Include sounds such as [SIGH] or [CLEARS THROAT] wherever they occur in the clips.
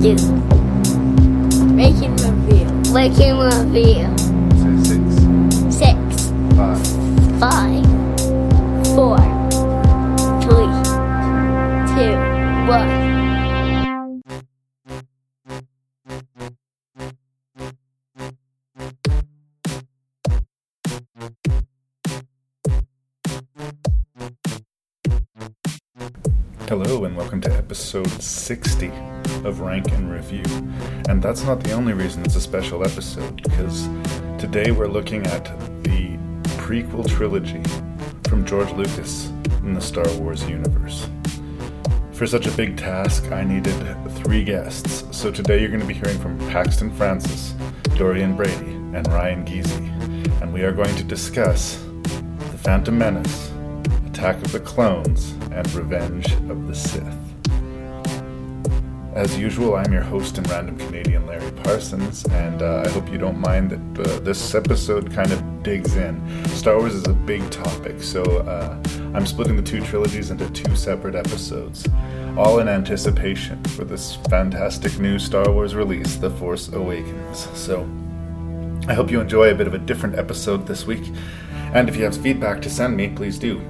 you. Making review. Making review. Say six, Six, five, five, four, three, two, one. Hello, and welcome to episode 60 of Rank and Review. And that's not the only reason it's a special episode, because today we're looking at the prequel trilogy from George Lucas in the Star Wars universe. For such a big task, I needed three guests. So today you're going to be hearing from Paxton Francis, Dorion Brady, and Ryan Gesy. And we are going to discuss The Phantom Menace, Attack of the Clones, and Revenge of the Sith. As usual, I'm your host and random Canadian Larry Parsons, and uh, I hope you don't mind that uh, this episode kind of digs in. Star Wars is a big topic, so uh, I'm splitting the two trilogies into two separate episodes, all in anticipation for this fantastic new Star Wars release, The Force Awakens. So I hope you enjoy a bit of a different episode this week, and if you have feedback to send me, please do.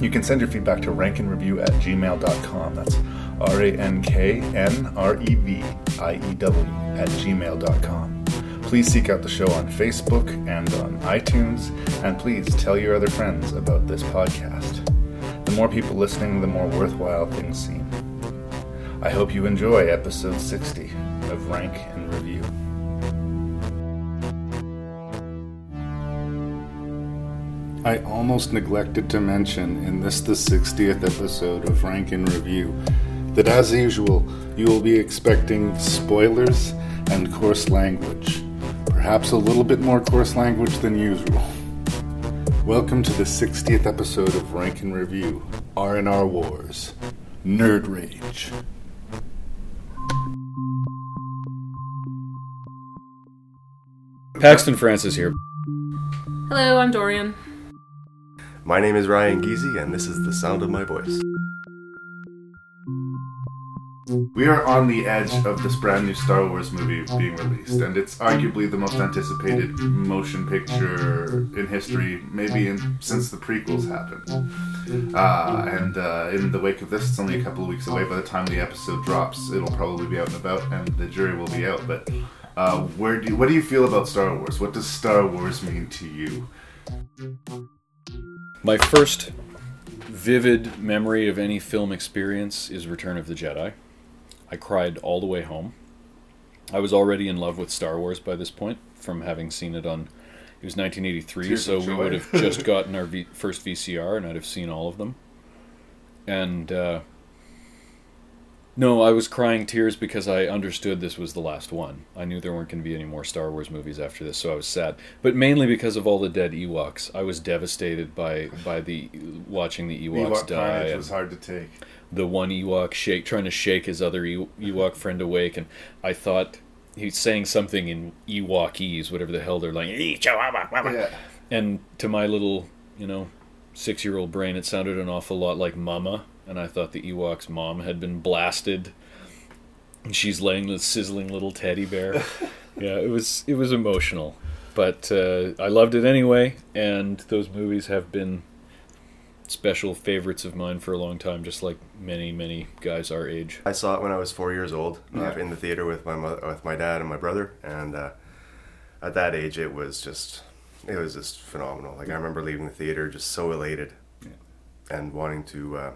You can send your feedback to rankandreview at gmail.com. That's R A N K N R E V I E W at gmail.com. Please seek out the show on Facebook and on iTunes, and please tell your other friends about this podcast. The more people listening, the more worthwhile things seem. I hope you enjoy episode 60 of Rank and Review. I almost neglected to mention in this, the 60th episode of Rank and Review, that as usual, you will be expecting spoilers and coarse language. Perhaps a little bit more coarse language than usual. Welcome to the 60th episode of Rank and Review R&R Wars Nerd Rage. Paxton Francis here. Hello, I'm Dorion. My name is Ryan Gesy, and this is the sound of my voice. We are on the edge of this brand new Star Wars movie being released, and it's arguably the most anticipated motion picture in history, maybe in, since the prequels happened. Uh, and uh, in the wake of this, it's only a couple of weeks away. By the time the episode drops, it'll probably be out and about, and the jury will be out. But uh, where do you, what do you feel about Star Wars? What does Star Wars mean to you? My first vivid memory of any film experience is Return of the Jedi. I cried all the way home. I was already in love with Star Wars by this point from having seen it on. It was 1983, Tears so we would have just [LAUGHS] gotten our v- first VCR, and I'd have seen all of them. And uh, no, I was crying tears because I understood this was the last one. I knew there weren't going to be any more Star Wars movies after this, so I was sad. But mainly because of all the dead Ewoks, I was devastated by by the watching the Ewoks Ewok die. It was hard to take. the one Ewok shake, trying to shake his other Ewok friend awake, and I thought he's saying something in Ewokese, whatever the hell they're like. Yeah. And to my little, you know, six-year-old brain, it sounded an awful lot like Mama, and I thought the Ewok's mom had been blasted, and she's laying the sizzling little teddy bear. [LAUGHS] yeah, it was it was emotional, but uh, I loved it anyway, and those movies have been special favorites of mine for a long time, just like many, many guys our age. I saw it when I was four years old uh, in the theater with my mother, with my dad and my brother, and uh, at that age, it was just it was just phenomenal. Like I remember leaving the theater just so elated, and wanting to uh,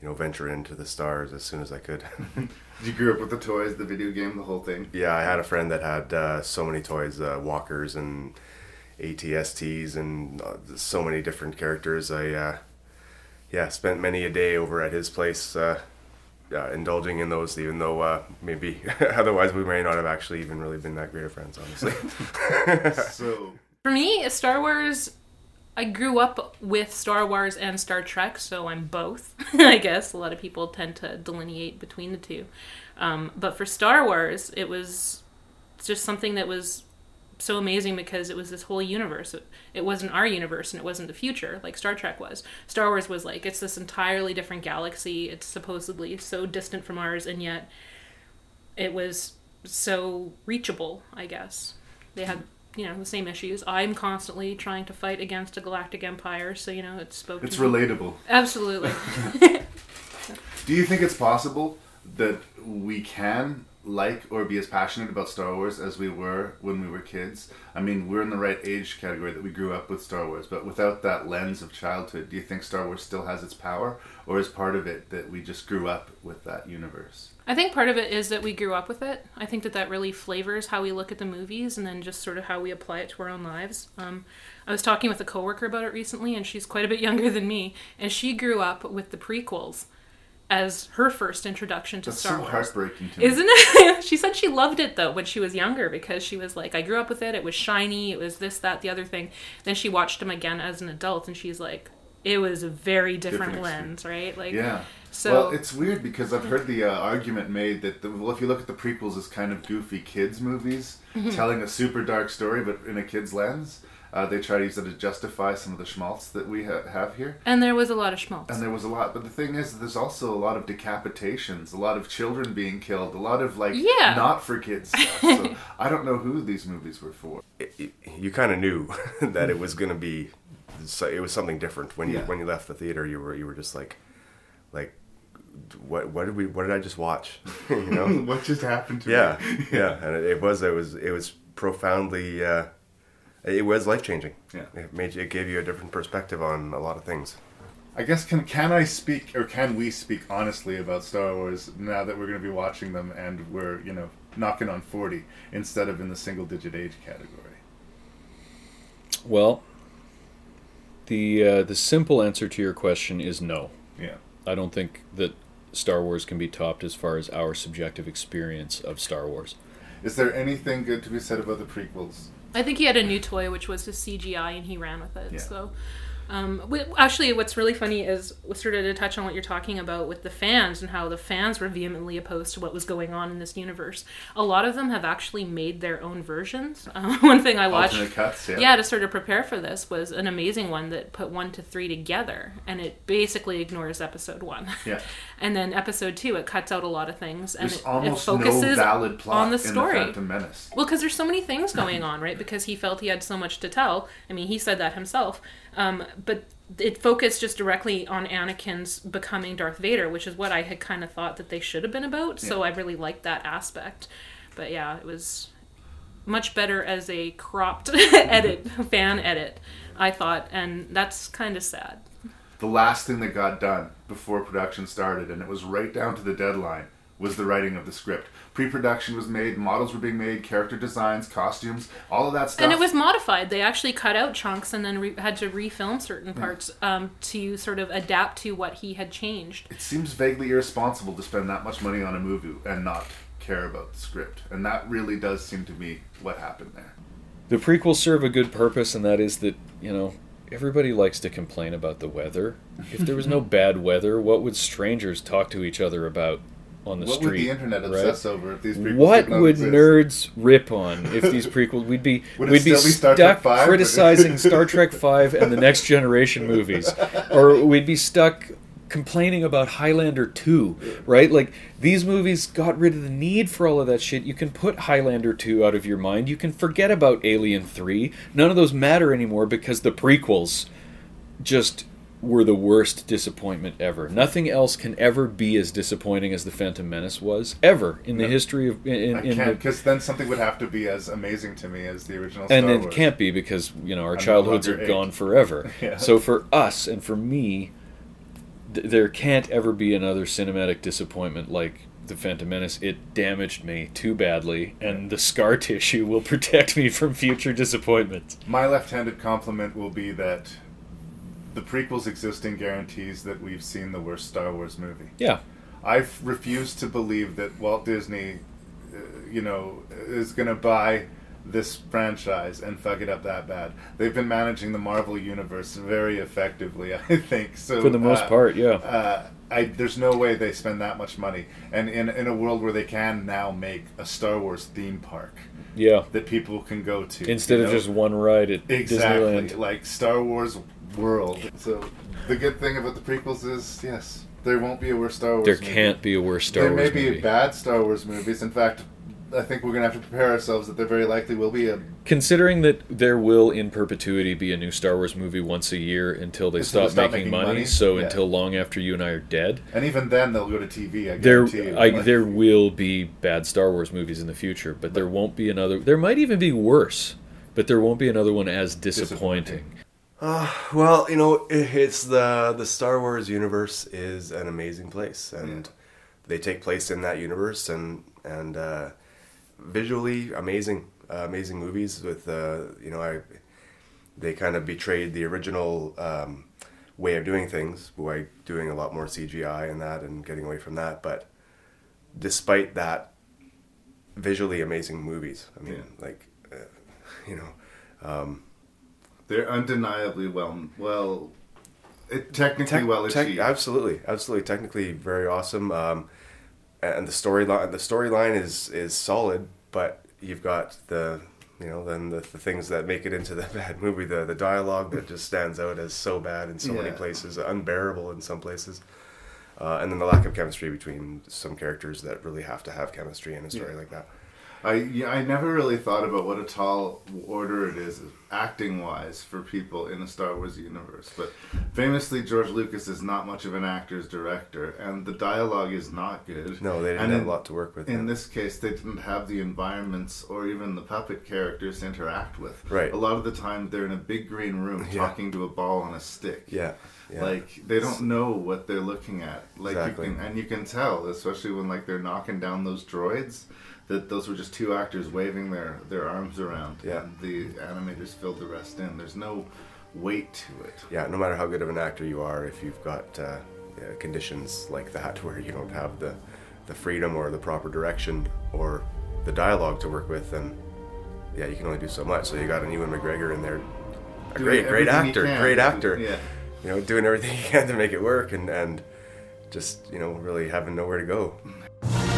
you know venture into the stars as soon as I could. [LAUGHS] You grew up with the toys, the video game, the whole thing. yeah, I had a friend that had uh, so many toys, uh, walkers and ATSTs and uh, so many different characters. I uh, yeah spent many a day over at his place. Uh, uh, indulging in those, even though uh, maybe [LAUGHS] otherwise we may not have actually even really been that great of friends, honestly. [LAUGHS] So For me, Star Wars, I grew up with Star Wars and Star Trek, so I'm both. [LAUGHS] I guess a lot of people tend to delineate between the two. Um, but for Star Wars, it was just something that was so amazing because it was this whole universe. It, it wasn't our universe and it wasn't the future like Star Trek was. Star Wars was like it's this entirely different galaxy. It's supposedly so distant from ours, and yet it was so reachable. I guess they had you know the same issues. I'm constantly trying to fight against a galactic empire, so you know it spoke. it's to me. relatable. Absolutely. [LAUGHS] [LAUGHS] Do you think it's possible that we can like or be as passionate about Star Wars as we were when we were kids? I mean, we're in the right age category that we grew up with Star Wars, but without that lens of childhood, do you think Star Wars still has its power, or is part of it that we just grew up with that universe? I think part of it is that we grew up with it. I think that that really flavors how we look at the movies and then just sort of how we apply it to our own lives. Um, I was talking with a coworker about it recently, and she's quite a bit [LAUGHS] younger than me, and she grew up with the prequels as her first introduction to That's Star so Wars. heartbreaking to me. Isn't it? [LAUGHS] she said she loved it though when she was younger because she was like, I grew up with it. It was shiny. It was this, that, the other thing. Then she watched them again as an adult, and she's like, it was a very different, Different lens, right? Like, Yeah. So well, it's weird because I've heard the uh, argument made that the, well, if you look at the prequels as kind of goofy kids movies, Mm-hmm. telling a super dark story but in a kid's lens, uh, they try to use it to justify some of the schmaltz that we ha- have here. and there was a lot of schmaltz. And there was a lot, but the thing is, there's also a lot of decapitations, a lot of children being killed, a lot of like Yeah. not for kids stuff. so [LAUGHS] I don't know who these movies were for. it, it- you kind of knew [LAUGHS] that it was going to be so it was something different when you Yeah. when you left the theater you were you were just like like what what did we what did I just watch [LAUGHS] you know [LAUGHS] what just happened to yeah me? [LAUGHS] yeah and it, it was it was it was profoundly uh, it was life changing Yeah. it made it gave you a different perspective on a lot of things I guess can can I speak or can we speak honestly about Star Wars now that we're going to be watching them and we're you know knocking on forty instead of in the single digit age category? Well, the uh, the simple answer to your question is no. Yeah. I don't think that Star Wars can be topped as far as our subjective experience of Star Wars. Is there anything good to be said about the prequels? I think he had a new toy, which was his CGI, and he ran with it. Yeah. So, um, wi- actually, what's really funny is sort of to touch on what you're talking about with the fans and how the fans were vehemently opposed to what was going on in this universe. A lot of them have actually made their own versions. Uh, [LAUGHS] one thing I watched, cuts, yeah. yeah, to sort of prepare for this was an amazing one that put one to three together, and it basically ignores episode one. Yeah. [LAUGHS] and then episode two, it cuts out a lot of things, and There's it, almost it focuses no valid plot on the in story. the Phantom Menace. Well, because there's so many things [LAUGHS] going on, right? Because he felt he had so much to tell. I mean, he said that himself. Um, but it focused just directly on Anakin's becoming Darth Vader, which is what I had kind of thought that they should have been about. So I really liked that aspect. But yeah, it was much better as a cropped [LAUGHS] edit, fan edit, I thought. And that's kind of sad. The last thing that got done before production started, and it was right down to the deadline, was the writing of the script. Pre-production was made, models were being made, character designs, costumes, all of that stuff. And it was modified. They actually cut out chunks and then re- had to refilm certain parts um, to sort of adapt to what he had changed. It seems vaguely irresponsible to spend that much money on a movie and not care about the script, and that really does seem to be what happened there. The prequels serve a good purpose, and that is that, you know, everybody likes to complain about the weather. If there was no [LAUGHS] bad weather, what would strangers talk to each other about on the what street? would the internet right? obsess over if these prequels What would exist? nerds rip on if these prequels? We'd be [LAUGHS] Would we'd be be stuck 5? criticizing [LAUGHS] Star Trek Five and the Next Generation movies, or we'd be stuck complaining about Highlander Two, right? Like these movies got rid of the need for all of that shit. You can put Highlander Two out of your mind. You can forget about Alien Three. None of those matter anymore because the prequels just were the worst disappointment ever. Nothing else can ever be as disappointing as the Phantom Menace was ever in the history of in, I can't the, because then something would have to be as amazing to me as the original. Star and it Wars. can't be because you know our I'm childhoods are eight. gone forever. [LAUGHS] Yeah. So for us and for me, th- there can't ever be another cinematic disappointment like the Phantom Menace, it damaged me too badly, and the scar [LAUGHS] tissue will protect me from future disappointments. My left-handed compliment will be that the prequels existing guarantees that we've seen the worst Star Wars movie. Yeah, I refuse to believe that Walt Disney, uh, you know, is going to buy this franchise and fuck it up that bad. They've been managing the Marvel universe very effectively, [LAUGHS] I think. So for the most uh, part, yeah. uh, I, there's no way they spend that much money, and in in a world where they can now make a Star Wars theme park Yeah. that people can go to Instead you of just one ride at exactly Disneyland. like Star Wars World. So the good thing about the prequels is yes, there won't be a worse Star Wars. There movie. can't be a worse Star there Wars There may be movie. bad Star Wars movies. In fact, I think we're gonna have to prepare ourselves that there very likely will be a. Considering that there will in perpetuity be a new Star Wars movie once a year until they stop, stop making, making money, money? so Yeah. until long after you and I are dead, And even then, they'll go to TV. I there you. I, Like, there will be bad Star Wars movies in the future, but there won't be another. There might even be worse, but there won't be another one as disappointing. Well, you know, it's the the Star Wars universe is an amazing place, and they take place in that universe, and and uh, visually amazing, uh, amazing movies. With uh, you know, I they kind of betrayed the original um, way of doing things by doing a lot more CGI and that, and getting away from that. But despite that, visually amazing movies. I mean, Yeah. like uh, you know. They're undeniably well, well, it, technically Tec- well tec- achieved. absolutely, absolutely, technically very awesome. Um, and the storyline, the storyline is is solid, but you've got the you know then the, the things that make it into the [LAUGHS] bad movie, the the dialogue that just stands out as so bad in so many places, unbearable in some places. Uh, and then the lack of chemistry between some characters that really have to have chemistry in a story Yeah. like that. I yeah, I never really thought about what a tall order it is acting wise for people in the Star Wars universe. But famously, George Lucas is not much of an actor's director, and the dialogue is not good. No, they didn't And have in- a lot to work with. In yeah. this case, they didn't have the environments or even the puppet characters to interact with. Right. A lot of the time, they're in a big green room Yeah. talking to a ball on a stick. yeah, yeah. Like they don't know what they're looking at. Like Exactly. you can, and you can tell, especially when like they're knocking down those droids, that those were just two actors waving their their arms around. Yeah. And the animators filled the rest in. There's no weight to it. yeah, no matter how good of an actor you are, if you've got uh, yeah, conditions like that [LAUGHS] where you don't have the, the freedom or the proper direction or the dialogue to work with, then yeah, you can only do so much. So you got an Ewan McGregor in there, a great, great actor, great actor. Yeah. You know, doing everything [LAUGHS] he can to make it work, and and just you know really having nowhere to go.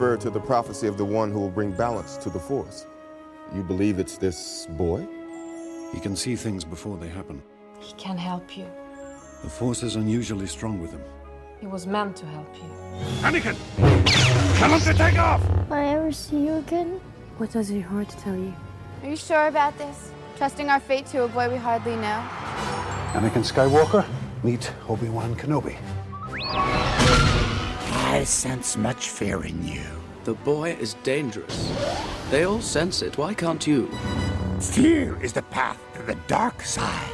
Refer to the prophecy of the one who will bring balance to the force. You believe it's this boy? He can see things before they happen. He can help you. The Force is unusually strong with him. He was meant to help you. Anakin! Tell him to take off! Will I ever see you again? What does your heart tell you? Are you sure about this? Trusting our fate to a boy we hardly know? Anakin Skywalker, meet Obi-Wan Kenobi. I sense much fear in you. The boy is dangerous. They all sense it. Why can't you? Fear is the path to the dark side.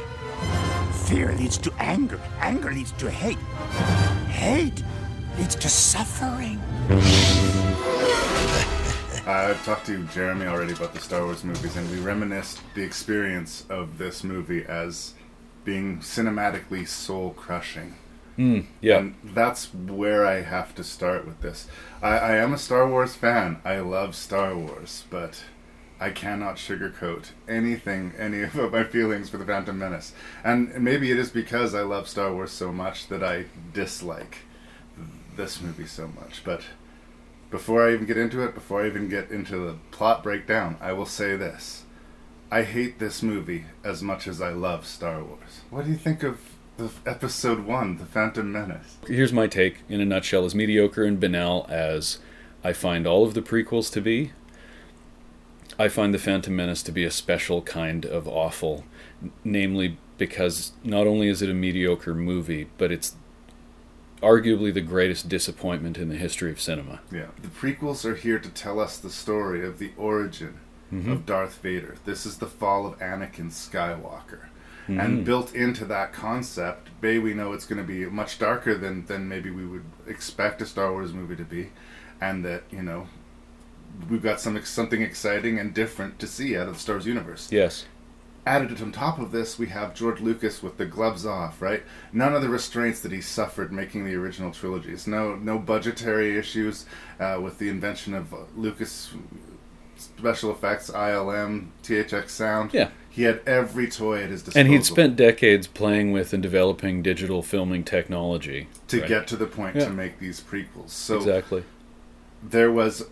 Fear leads to anger. Anger leads to hate. Hate leads to suffering. [LAUGHS] I've talked to Jeremy already about the Star Wars movies, and we reminisced the experience of this movie as being cinematically soul crushing. Mm, yeah, And that's where I have to start with this. I, I am a Star Wars fan. I love Star Wars, but I cannot sugarcoat anything, any of my feelings for the Phantom Menace. And maybe it is because I love Star Wars so much that I dislike this movie so much. But before I even get into it, before I even get into the plot breakdown, I will say this. I hate this movie as much as I love Star Wars. What do you think of the episode one, The Phantom Menace? here's my take in a nutshell: as mediocre and banal as I find all of the prequels to be, I find the Phantom Menace to be a special kind of awful, namely because not only is it a mediocre movie, but it's arguably the greatest disappointment in the history of cinema. Yeah, the prequels are here to tell us the story of the origin Mhm. of Darth Vader. This is the fall of Anakin Skywalker. Mhm. And built into that concept, Bay, we know it's going to be much darker than, than maybe we would expect a Star Wars movie to be. And that, you know, we've got some something exciting and different to see out of the Star Wars universe. Yes. Added on top of this, we have George Lucas with the gloves off, right? None of the restraints that he suffered making the original trilogies. No, no budgetary issues uh, with the invention of Lucas special effects, ILM, THX sound. Yeah. he had every toy at his disposal. And he'd spent decades playing with and developing digital filming technology to right? get to the point Yeah. to make these prequels. So exactly. there was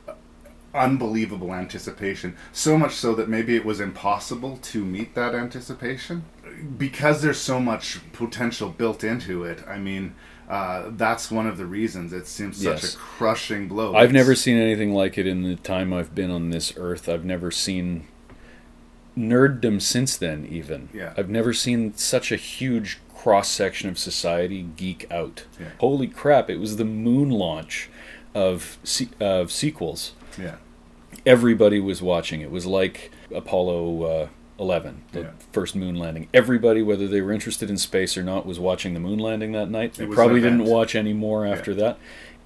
unbelievable anticipation. So much so that maybe it was impossible to meet that anticipation. Because there's so much potential built into it, I mean, uh, that's one of the reasons it seems such Yes. a crushing blow. I've It's- never seen anything like it in the time I've been on this earth. I've never seen nerddom since then, even. Yeah. I've never seen such a huge cross section of society geek out. Yeah. Holy crap, it was the moon launch of, se- of sequels. Yeah. Everybody was watching. It was like Apollo uh, 11, the Yeah. first moon landing. Everybody, whether they were interested in space or not, was watching the moon landing that night. They probably didn't watch any more after that.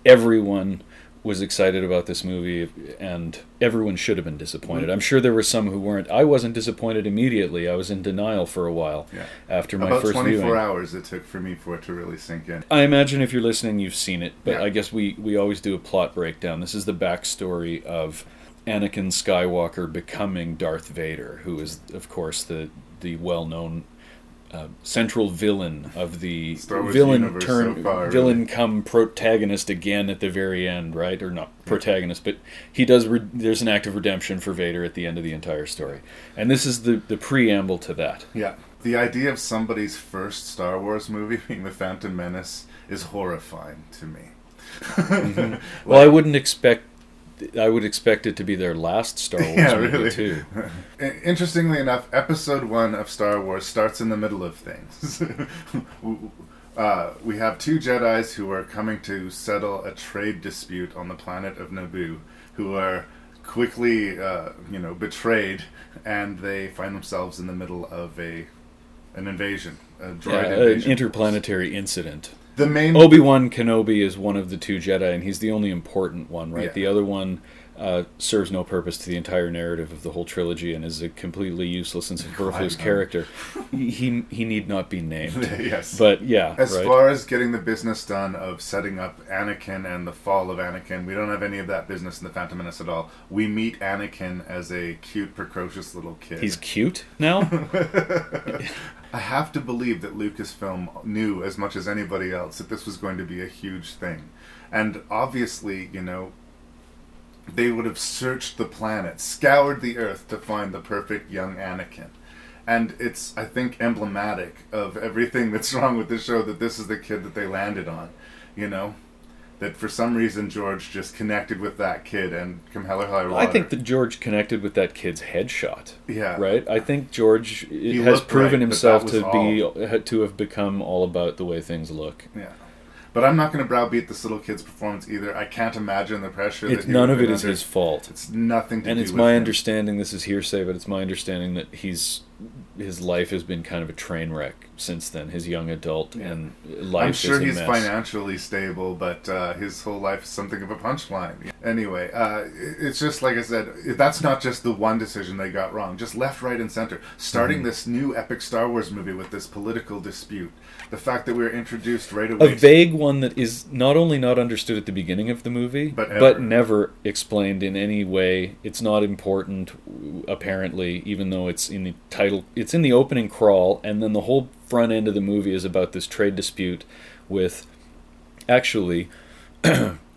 Everyone was excited about this movie, and everyone should have been disappointed. Mhm. I'm sure there were some who weren't. I wasn't disappointed immediately. I was in denial for a while Yeah. after my About first 24 viewing. hours it took for me for it to really sink in. I imagine if you're listening, you've seen it, but Yeah. I guess we, we always do a plot breakdown. This is the backstory of Anakin Skywalker becoming Darth Vader, who is, of course, the the well known uh, central villain of the villain turn so far, villain really. come protagonist again at the very end, right? Or not protagonist, but he does. Re- there's an act of redemption for Vader at the end of the entire story, and this is the the preamble to that. Yeah. The idea of somebody's first Star Wars movie [LAUGHS] being The Phantom Menace is horrifying to me. [LAUGHS] Mhm. Well, I wouldn't expect. I would expect it to be their last Star [LAUGHS] Wars yeah, movie really. too. [LAUGHS] Interestingly enough, Episode One of Star Wars starts in the middle of things. [LAUGHS] uh, we have two Jedi's who are coming to settle a trade dispute on the planet of Naboo, who are quickly, uh, you know, betrayed, and they find themselves in the middle of a an invasion, a droid Yeah, an interplanetary incident. The main- Obi Wan Kenobi is one of the two Jedi, and he's the only important one, right? Yeah. The other one uh, serves no purpose to the entire narrative of the whole trilogy, and is a completely useless and superfluous character. [LAUGHS] he, he he need not be named. [LAUGHS] yes. but yeah, As right. far as getting the business done of setting up Anakin and the fall of Anakin, we don't have any of that business in the Phantom Menace at all. We meet Anakin as a cute, precocious little kid. He's cute now. [LAUGHS] I have to believe that Lucasfilm knew as much as anybody else that this was going to be a huge thing. And obviously, you know, they would have searched the planet, scoured the earth to find the perfect young Anakin. And it's, I think, emblematic of everything [LAUGHS] that's wrong with the show that this is the kid that they landed on. You know? That for some reason George just connected with that kid and come hell or high water. I think that George connected with that kid's headshot. Yeah. Right. I think George He has proven right, himself to was be to have become all about the way things look. Yeah. But I'm not going to browbeat this little kid's performance either. I can't imagine the pressure. It's that he none of it is under. his fault. It's nothing to do with it. and it's my him. understanding. This is hearsay, but it's my understanding that he's his life has been kind of a train wreck since then. His young adult and life. I'm sure he's mess. financially stable, but uh, his whole life is something of a punchline. Anyway, uh, it's just like I said. That's not just the one decision they got wrong. Just left, right, and center. Starting Mhm. this new epic Star Wars movie with this political dispute. The fact that we were introduced right away. a vague one that is not only not understood at the beginning of the movie, But but, never explained in any way. It's not important, apparently, even though it's in the title. It's in the opening crawl, and then the whole front end of the movie is about this trade dispute with. Actually, [CLEARS THROAT]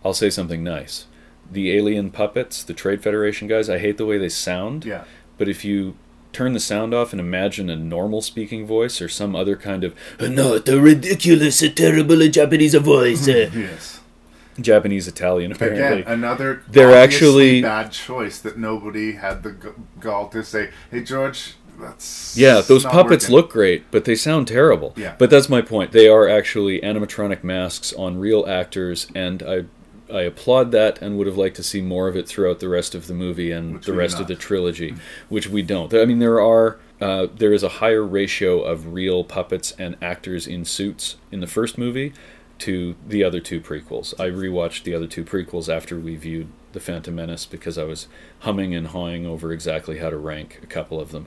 I'll say something nice. The alien puppets, the Trade Federation guys. I hate the way they sound. Yeah. But if you turn the sound off and imagine a normal speaking voice or some other kind of not a ridiculous, a terrible Japanese voice. uh, [LAUGHS] yes. Japanese Italian apparently. Again, another they're actually bad choice that nobody had the gall to say. Hey, George, that's Yeah, those puppets working. look great, but they sound terrible. Yeah. But that's my point. They are actually animatronic masks on real actors, and I I applaud that and would have liked to see more of it throughout the rest of the movie and Which the rest of the trilogy, which we don't. I mean, there are uh, there is a higher ratio of real puppets and actors in suits in the first movie to the other two prequels. I rewatched the other two prequels after we viewed The Phantom Menace because I was humming and hawing over exactly how to rank a couple of them.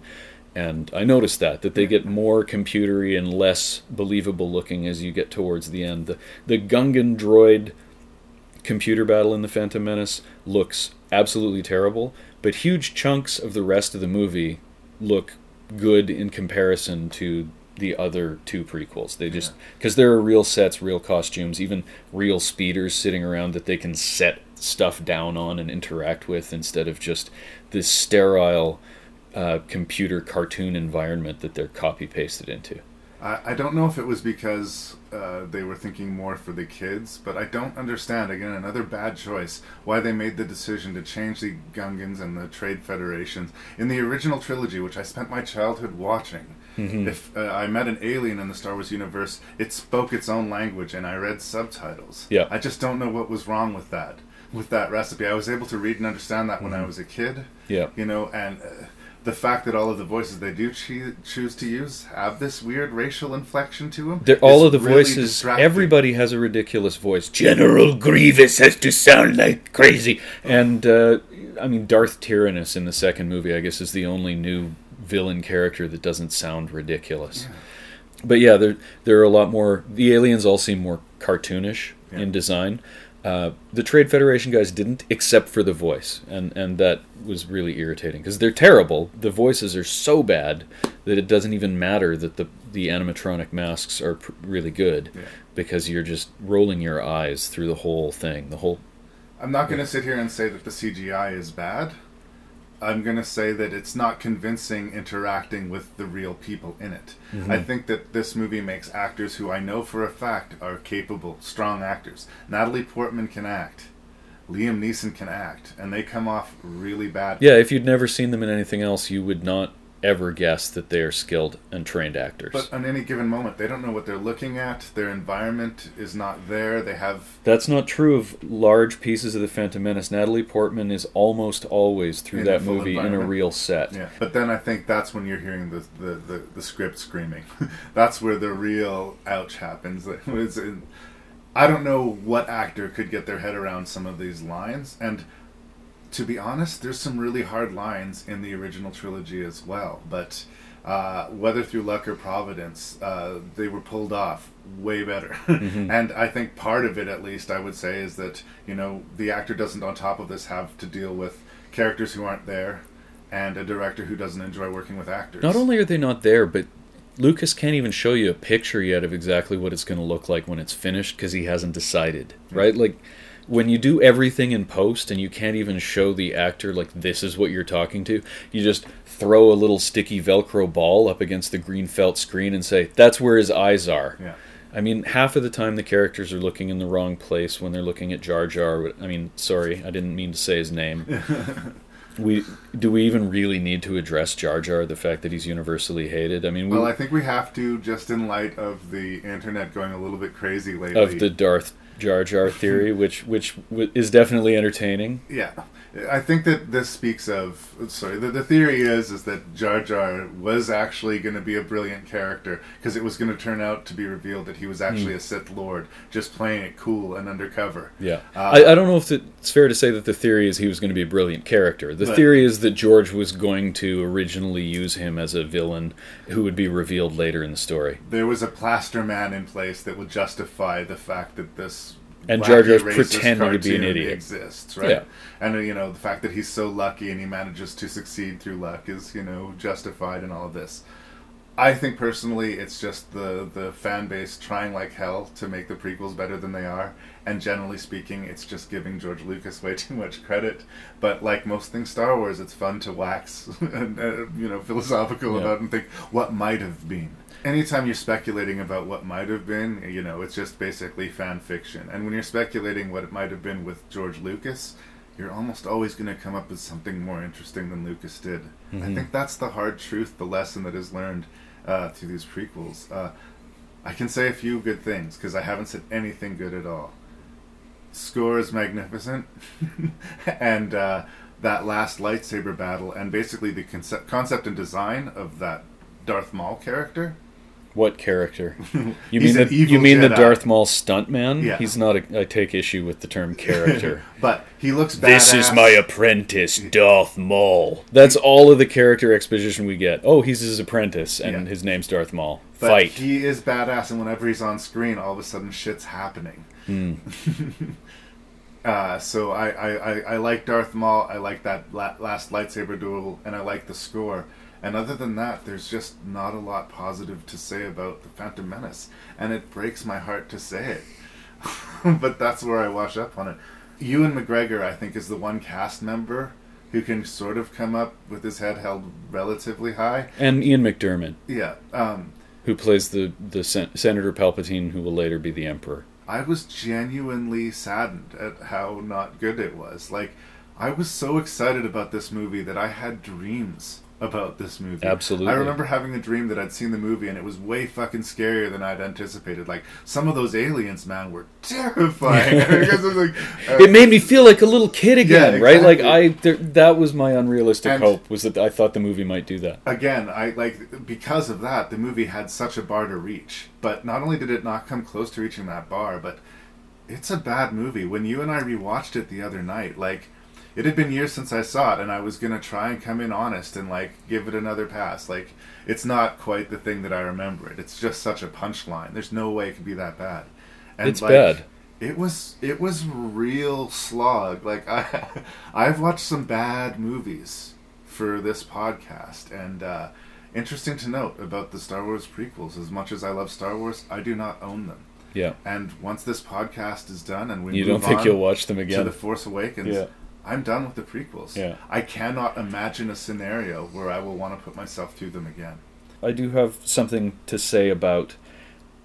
And I noticed that that they get more computery and less believable looking as you get towards the end. The the Gungan droid computer battle in the Phantom Menace looks absolutely terrible, but huge chunks of the rest of the movie look good in comparison to the other two prequels. They just because there are real sets, real costumes, even real speeders sitting around that they can set stuff down on and interact with instead of just this sterile uh, computer cartoon environment that they're copy pasted into. I, I don't know if it was because uh, they were thinking more for the kids, but I don't understand, again, another bad choice, why they made the decision to change the Gungans and the Trade Federations. In the original trilogy, which I spent my childhood watching, Mhm. if uh, I met an alien in the Star Wars universe, it spoke its own language and I read subtitles. Yeah. I just don't know what was wrong with that. With that recipe, I was able to read and understand that when I Mhm. was a kid. Yeah. You know, and uh, the fact that all of the voices they do choo- choose to use have this weird racial inflection to them. They're, all of the voices, everybody has a ridiculous voice. General Grievous has to sound like crazy. And, uh, I mean, Darth Tyrannus in the second movie, I guess, is the only new villain character that doesn't sound ridiculous. But yeah, there, there are a lot more. The aliens all seem more cartoonish in design. Uh, the Trade Federation guys didn't, except for the voice, and and that was really irritating because they're terrible. The voices are so bad that it doesn't even matter that the the animatronic masks are pr- really good Yeah. because you're just rolling your eyes through the whole thing. The whole I'm not going to sit here and say that the CGI is bad. I'm going to say that it's not convincing interacting with the real people in it. Mhm. I think that this movie makes actors who I know for a fact are capable, strong actors. Natalie Portman can act. Liam Neeson can act, and they come off really bad. yeah. If you'd never seen them in anything else, you would not ever guess that they are skilled and trained actors. But on any given moment, they don't know what they're looking at. Their environment is not there. They have That's not true of large pieces of the Phantom Menace. Natalie Portman is almost always through that movie in a real set. Yeah, but then I think that's when you're hearing the the, the, the script screaming. [LAUGHS] that's where the real ouch happens. [LAUGHS] I don't know what actor could get their head around some of these lines, and to be honest, there's some really hard lines in the original trilogy as well. But uh, whether through luck or providence, uh, they were pulled off way better. Mhm. [LAUGHS] and I think part of it, at least, I would say, is that you know the actor doesn't, on top of this, have to deal with characters who aren't there, and a director who doesn't enjoy working with actors. Not only are they not there, but Lucas can't even show you a picture yet of exactly what it's going to look like when it's finished because he hasn't decided, right? Like when you do everything in post and you can't even show the actor like this is what you're talking to, you just throw a little sticky velcro ball up against the green felt screen and say that's where his eyes are. Yeah. I mean, half of the time the characters are looking in the wrong place when they're looking at Jar Jar. I mean, sorry, I didn't mean to say his name. [LAUGHS] we do we even really need to address Jar Jar the fact that he's universally hated? I mean, we, Well, I think we have to, just in light of the internet going a little bit crazy lately. of the Darth Jar Jar theory, which which is definitely entertaining. Yeah, I think that this speaks of. Sorry, the, the theory is is that Jar Jar was actually going to be a brilliant character because it was going to turn out to be revealed that he was actually Hmm. a Sith Lord, just playing it cool and undercover. Yeah, Uh, I, I don't know if it's fair to say that the theory is he was going to be a brilliant character. The But- theory is that George was going to originally use him as a villain who would be revealed later in the story. there was a plaster man in place that would justify the fact that this And Jar Jar's pretending to be an idiot. exists, right? Yeah. And you know the fact that he's so lucky and he manages to succeed through luck is you know justified in all of this. I think personally, it's just the the fan base trying like hell to make the prequels better than they are, and generally speaking, it's just giving George Lucas [LAUGHS] way too much credit. But like most things Star Wars, it's fun to wax [LAUGHS] and uh, you know philosophical Yeah. about and think what might have been. Anytime you're speculating about what might have been, you know, it's just basically fan fiction. And when you're speculating what it might have been with George Lucas, you're almost always going to come up with something more interesting than Lucas did. I Mhm. think that's the hard truth, the lesson that is learned uh, through these prequels. Uh, I can say a few good things because I haven't said anything good at all. Score is magnificent, [LAUGHS] and uh, that last lightsaber battle, and basically the concept, concept and design of that Darth Maul character. What character? [LAUGHS] You mean the you mean the Darth Maul stuntman? Yeah. He's not. A, I take issue with the term character. [LAUGHS] But he looks This is my apprentice, Darth Maul. That's all of the character exposition we get. Oh, he's his apprentice, and Yeah. his name's Darth Maul. But Fight. he is badass, and whenever he's on screen, all of a sudden shit's happening. Hmm. [LAUGHS] uh, so I, I, I, I like Darth Maul. I like that la- last lightsaber duel, and I like the score. And other than that, there's just not a lot positive to say about the Phantom Menace, and it breaks my heart to say it. [LAUGHS] but that's where I wash up on it. Ewan McGregor, I think, is the one cast member who can sort of come up with his head held relatively high. and Ian McDiarmid, Yeah. Um, who plays the the sen- Senator Palpatine, who will later be the Emperor. I was genuinely saddened at how not good it was. Like, I was so excited about this movie that I had dreams about this movie. Absolutely. I remember having a dream that I'd seen the movie and it was way fucking scarier than I'd anticipated. Like, some of those aliens, man, were terrifying. Because it was like, uh, it made me feel like a little kid again, Yeah, right? Like. I, there, that was my unrealistic And- hope was that I thought the movie might do that. again, I like because of that, the movie had such a bar to reach. But not only did it not come close to reaching that bar, but it's a bad movie. When you and I rewatched it the other night, like it had been years since I saw it, and I was gonna try and come in honest and like give it another pass. Like it's not quite the thing that I remember it. It's just such a punchline. There's no way it could be that bad. And It's like, bad. It was it was real slog. Like I [LAUGHS] I've watched some bad movies for this podcast and uh interesting to note about the Star Wars prequels as much as I love Star Wars, I do not own them. Yeah. And once this podcast is done and we You move don't think on you'll watch them to again? The Force Awakens, Yeah. I'm done with the prequels. Yeah. I cannot imagine a scenario where I will want to put myself through them again. I do have something to say about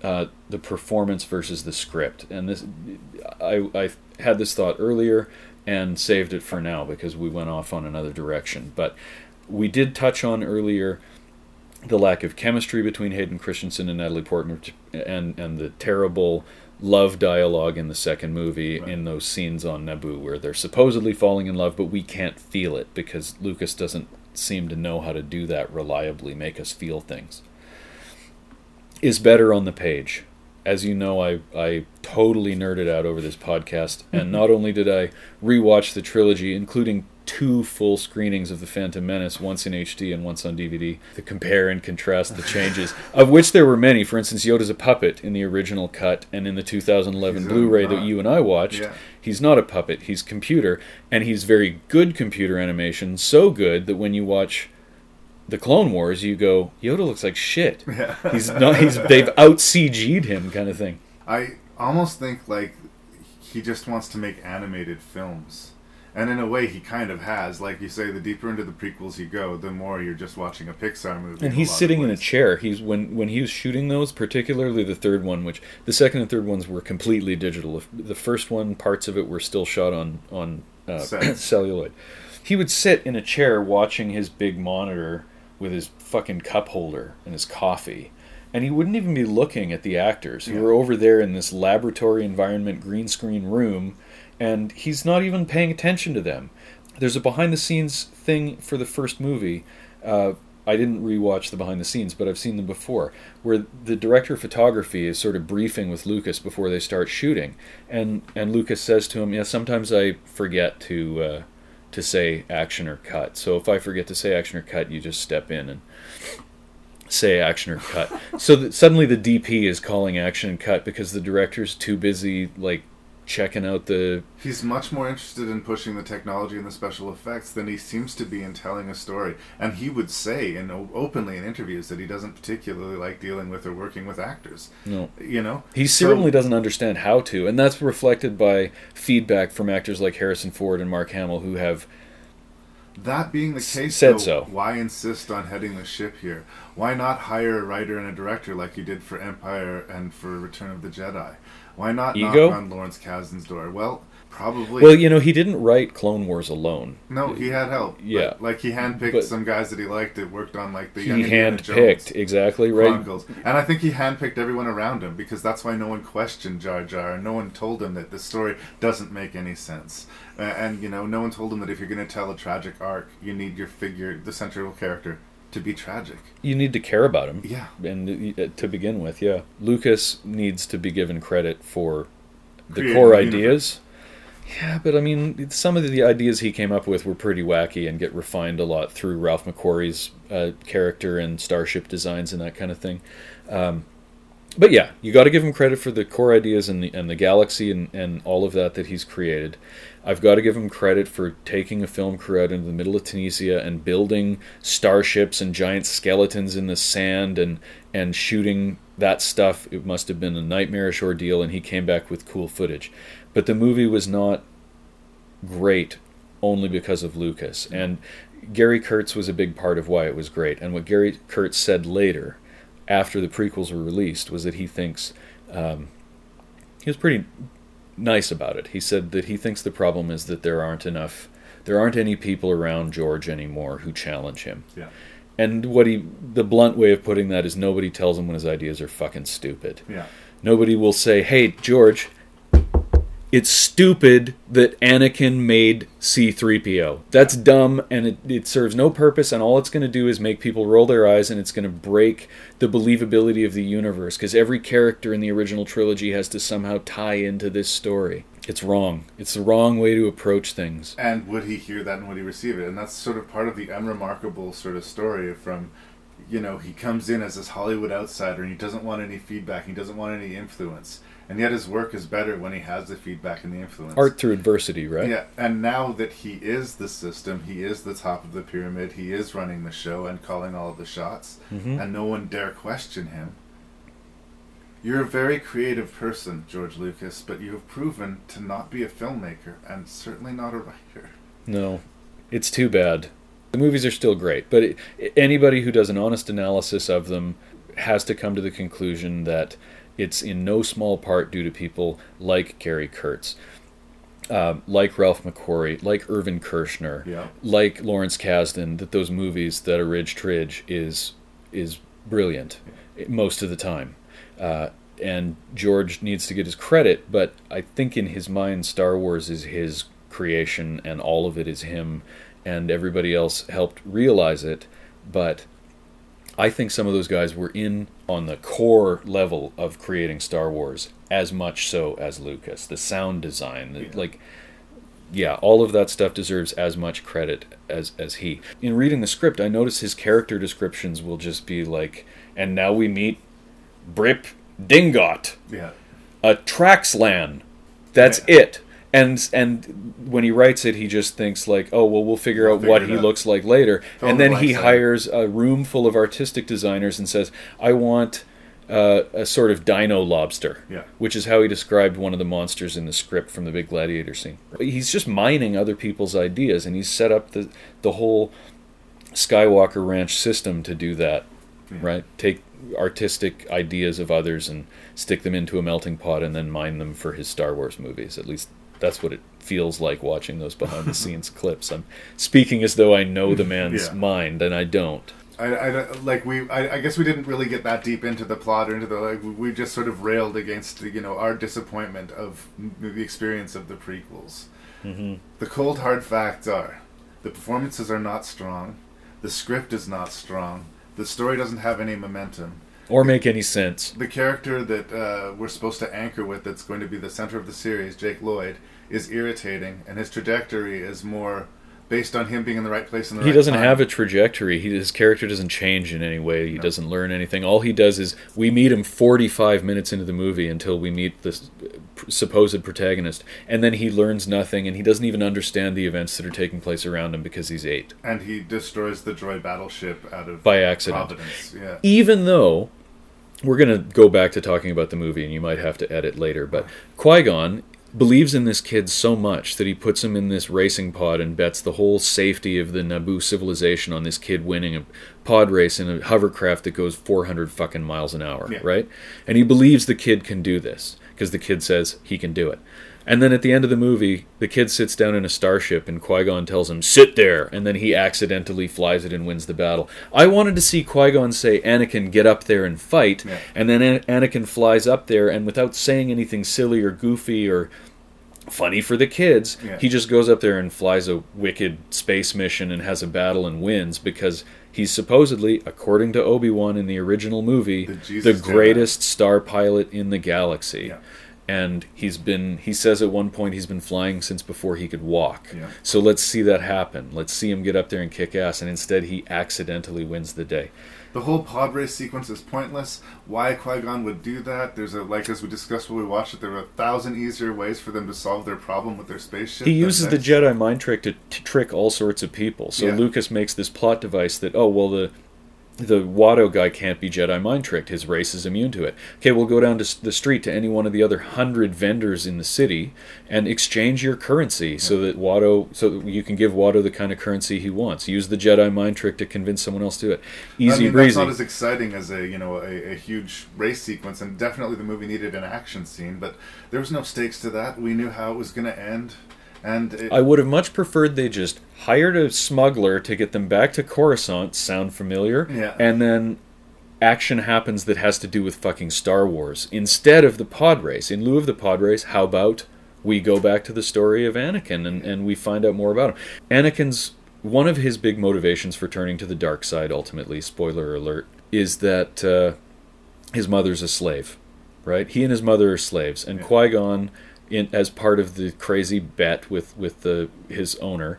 uh, the performance versus the script, and this I I had this thought earlier and saved it for now because we went off on another direction. But we did touch on earlier the lack of chemistry between Hayden Christensen and Natalie Portman, and and the terrible love dialogue in the second movie in those scenes on Naboo where they're supposedly falling in love, but we can't feel it because Lucas doesn't seem to know how to do that reliably, make us feel things. Is better on the page. As you know, I I totally nerded out over this podcast, and [LAUGHS] not only did I rewatch the trilogy, including two full screenings of The Phantom Menace, once in HD and once on DVD, to compare and contrast the changes, [LAUGHS] of which there were many. For instance, Yoda's a puppet in the original cut, and in the 2011 He's uh, Blu-ray that uh, you and I watched, Yeah. he's not a puppet. He's computer, and he's very good computer animation. So good that when you watch the Clone Wars, you go, Yoda looks like shit. [LAUGHS] Yeah. He's not. He's they've out CG'd him, kind of thing. I almost think like he just wants to make animated films. And in a way, he kind of has. Like you say, the deeper into the prequels you go, the more you're just watching a Pixar movie. And he's sitting in a chair. He's when when he was shooting those, particularly the third one, which the second and third ones were completely digital. The first one, parts of it were still shot on on uh, [CLEARS THROAT] celluloid. He would sit in a chair watching his big monitor with his fucking cup holder and his coffee. And he wouldn't even be looking at the actors who Yeah. were over there in this laboratory environment, green screen room, and he's not even paying attention to them. There's a behind the scenes thing for the first movie. Uh, I didn't rewatch the behind the scenes, but I've seen them before, where the director of photography is sort of briefing with Lucas before they start shooting, and and Lucas says to him, "Yeah, sometimes I forget to uh, to say action or cut. So if I forget to say action or cut, you just step in and say action or cut. so suddenly the DP is calling action and cut because the director's too busy like checking out the He's much more interested in pushing the technology and the special effects than he seems to be in telling a story. And he would say in openly in interviews that he doesn't particularly like dealing with or working with actors. No. You know? He So- certainly doesn't understand how to, and that's reflected by feedback from actors like Harrison Ford and Mark Hamill who have That being the case, said though, so. why insist on heading the ship here? Why not hire a writer and a director like you did for Empire and for Return of the Jedi? Why not Ego? knock on Lawrence Kasdan's door? Well, Probably. Well, you know, he didn't write Clone Wars alone. No, he had help. Yeah. But, like he handpicked But- some guys that he liked that worked on like the He handpicked, exactly, right. Chronicles, and I think he handpicked everyone around him because that's why no one questioned Jar Jar, and no one told him that the story doesn't make any sense, and you know, no one told him that if you're going to tell a tragic arc, you need your figure, the central character, to be tragic. You need to care about him. Yeah. And uh, to begin with, yeah. Lucas needs to be given credit for the Creating core the ideas. Yeah, but I mean, some of the ideas he came up with were pretty wacky and get refined a lot through Ralph McQuarrie's uh, character and starship designs and that kind of thing. Um, but yeah, you got to give him credit for the core ideas and the and the galaxy and, and all of that that he's created. I've got to give him credit for taking a film crew out into the middle of Tunisia and building starships and giant skeletons in the sand and and shooting that stuff. It must have been a nightmarish ordeal, and he came back with cool footage. But the movie was not great only because of Lucas. And Gary Kurtz was a big part of why it was great. And what Gary Kurtz said later, after the prequels were released, was that he thinks um, he was pretty nice about it. He said that he thinks the problem is that there aren't enough, there aren't any people around George anymore who challenge him. Yeah. And what he, the blunt way of putting that is nobody tells him when his ideas are fucking stupid. Yeah. Nobody will say, "Hey, George, it's stupid that Anakin made C3PO. That's dumb and it, it serves no purpose, and all it's going to do is make people roll their eyes and it's going to break the believability of the universe because every character in the original trilogy has to somehow tie into this story. It's wrong. It's the wrong way to approach things. And would he hear that and would he receive it? And that's sort of part of the unremarkable sort of story from, you know, he comes in as this Hollywood outsider and he doesn't want any feedback, he doesn't want any influence. And yet his work is better when he has the feedback and the influence. Art through adversity, right? Yeah, and now that he is the system, he is the top of the pyramid, he is running the show and calling all the shots, Mhm. and no one dare question him. You're a very creative person, George Lucas, but you have proven to not be a filmmaker and certainly not a writer. No, it's too bad. The movies are still great, but it, anybody who does an honest analysis of them has to come to the conclusion that it's in no small part due to people like Gary Kurtz, um, like Ralph McQuarrie, like Irvin Kershner, Yeah. like Lawrence Kasdan. That those movies that are Ridge Tridge is is brilliant most of the time. Uh, and George needs to get his credit, but I think in his mind, Star Wars is his creation, and all of it is him, and everybody else helped realize it. But I think some of those guys were in on the core level of creating Star Wars as much so as Lucas. The sound design, the, like, yeah, all of that stuff deserves as much credit as as he. In reading the script, I notice his character descriptions will just be like, and now we meet Brip Dingot, Yeah. a Traxlan. That's it. And and when he writes it, he just thinks like, oh well, we'll figure We'll out what he out. looks like later. Fill in and then he later. hires a room full of artistic designers and says, I want uh, a sort of dino lobster. Yeah. Which is how he described one of the monsters in the script from the big gladiator scene. He's just mining other people's ideas, and he's set up the the whole Skywalker Ranch system to do that. Right? Take artistic ideas of others and stick them into a melting pot and then mine them for his Star Wars movies. At least that's what it feels like watching those behind the scenes [LAUGHS] clips. I'm speaking as though I know the man's Yeah. mind, and I don't. I, I like we I, I guess we didn't really get that deep into the plot or into the like we- we just sort of railed against you know our disappointment of the experience of the prequels. Mm-hmm. The cold hard facts are the performances are not strong, the script is not strong, the story doesn't have any momentum. Or make any sense. The character that uh, we're supposed to anchor with, that's going to be the center of the series, Jake Lloyd, is irritating, and his trajectory is more based on him being in the right place in the right. He right doesn't time. have a trajectory. He, his character doesn't change in any way. He doesn't learn anything. All he does is we meet him 45 minutes into the movie until we meet this uh, supposed protagonist, and then he learns nothing, and he doesn't even understand the events that are taking place around him because he's eight. and he destroys the droid battleship out of By accident. Providence. Yeah. Even though we're going to go back to talking about the movie, and you might have to edit later, but Qui Gon believes in this kid so much that he puts him in this racing pod and bets the whole safety of the Naboo civilization on this kid winning a pod race in a hovercraft that goes 400 fucking miles an hour, Yeah. right? And he believes the kid can do this because the kid says he can do it. And then at the end of the movie, the kid sits down in a starship, and Qui Gon tells him, "Sit there," and then he accidentally flies it and wins the battle. I wanted to see Qui Gon say, "Anakin, get up there and fight," Yeah. and then An- Anakin flies up there, and without saying anything silly or goofy or funny for the kids, Yeah. he just goes up there and flies a wicked space mission and has a battle and wins because he's supposedly, according to Obi Wan in the original movie, The the, Jesus Jedi. greatest star pilot in the galaxy. Yeah. And he's been, he says at one point he's been flying since before he could walk. Yeah. So let's see that happen. Let's see him get up there and kick ass. And instead, he accidentally wins the day. The whole pod race sequence is pointless. Why Qui Gon would do that? There's a like as we discussed when we watched it. There are a thousand easier ways for them to solve their problem with their spaceship. He uses the. Jedi mind trick to t- trick all sorts of people. So Yeah. Lucas makes this plot device that oh well the the Watto guy can't be Jedi mind tricked. His race is immune to it. Okay, we'll go down to the street to any one of the other hundred vendors in the city and exchange your currency so that Watto so that you can give Watto the kind of currency he wants. Use the Jedi mind trick to convince someone else to do it. Easy I mean, breezy. that's not as exciting as a you know a, a huge race sequence, and definitely the movie needed an action scene. But there was no stakes to that. We knew how it was going to end, and it, I would have much preferred they just hired a smuggler to get them back to Coruscant. Sound familiar? Yeah. And then action happens that has to do with fucking Star Wars instead of the pod race. In lieu of the pod race, how about we go back to the story of Anakin and, and we find out more about him? Anakin's one of his big motivations for turning to the dark side, ultimately, spoiler alert, is that uh, his mother's a slave, right? He and his mother are slaves, and Qui Gon, in as part of the crazy bet with with the his owner,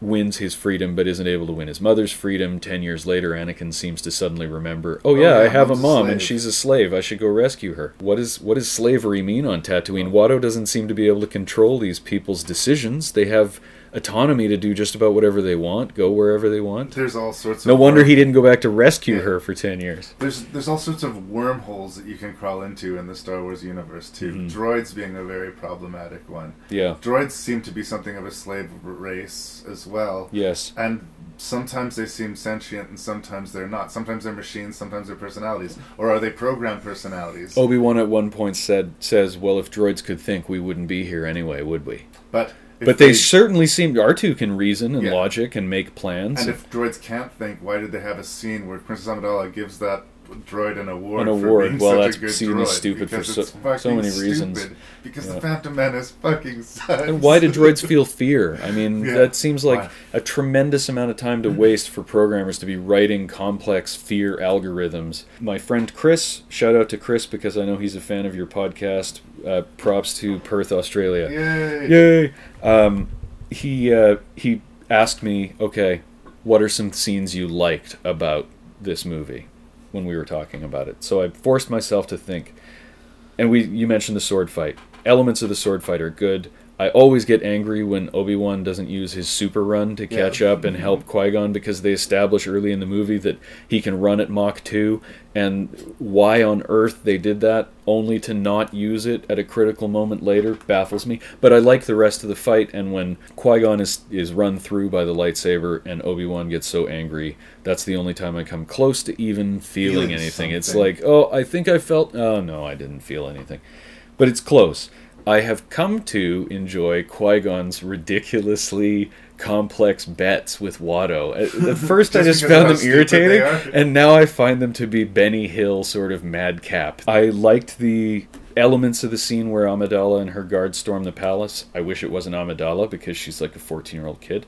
wins his freedom, but isn't able to win his mother's freedom. Ten years later, Anakin seems to suddenly remember, "Oh, oh yeah, yeah, I have a mom's a mom, and she's a slave. I should go rescue her." What is what does slavery mean on Tatooine? Watto doesn't seem to be able to control these people's decisions. They have autonomy to do just about whatever they want, go wherever they want. there's all sorts. Of No wonder worm- he didn't go back to rescue Yeah. her for ten years. There's there's all sorts of wormholes that you can crawl into in the Star Wars universe too. Mm-hmm. Droids being a very problematic one. Yeah. Droids seem to be something of a slave race as well. Yes. And sometimes they seem sentient and sometimes they're not. Sometimes they're machines, sometimes they're personalities. Or are they programmed personalities? Obi Wan at one point said says, "Well, if droids could think, we wouldn't be here anyway, would we?" But But they, certainly seem R two can reason and Yeah. logic and make plans. And if droids can't think, why did they have a scene where Princess Amidala gives that droid an award? An award. Well, that's seen as stupid for so- so many reasons. Because Yeah. the Phantom Menace fucking sucks. And why do [LAUGHS] droids feel fear? I mean, Yeah. that seems like a tremendous amount of time to waste for programmers to be writing complex fear algorithms. My friend Chris, shout out to Chris because I know he's a fan of your podcast. Uh, props to Perth, Australia. Yay! Yay! Um, he uh, he asked me, okay, what are some scenes you liked about this movie when we were talking about it? So I forced myself to think, and we you mentioned the sword fight. Elements of the sword fight are good. I always get angry when Obi Wan doesn't use his super run to catch up and help Qui Gon because they establish early in the movie that he can run at Mach 2, and why on earth they did that only to not use it at a critical moment later baffles me. But I like the rest of the fight, and when Qui Gon is, is run through by the lightsaber and Obi Wan gets so angry, that's the only time I come close to even feeling, Feeling anything. It's like, oh, I think I felt. Oh, no, I didn't feel anything. But it's close. I have come to enjoy Qui Gon's ridiculously complex bets with Watto. Uh, at, [LAUGHS] at first, I Just just found them how stupid they irritating, and now I find them to be Benny Hill sort of madcap. I liked the elements of the scene where Amidala and her guards storm the palace. I wish it wasn't Amidala because she's like a 14 year old kid.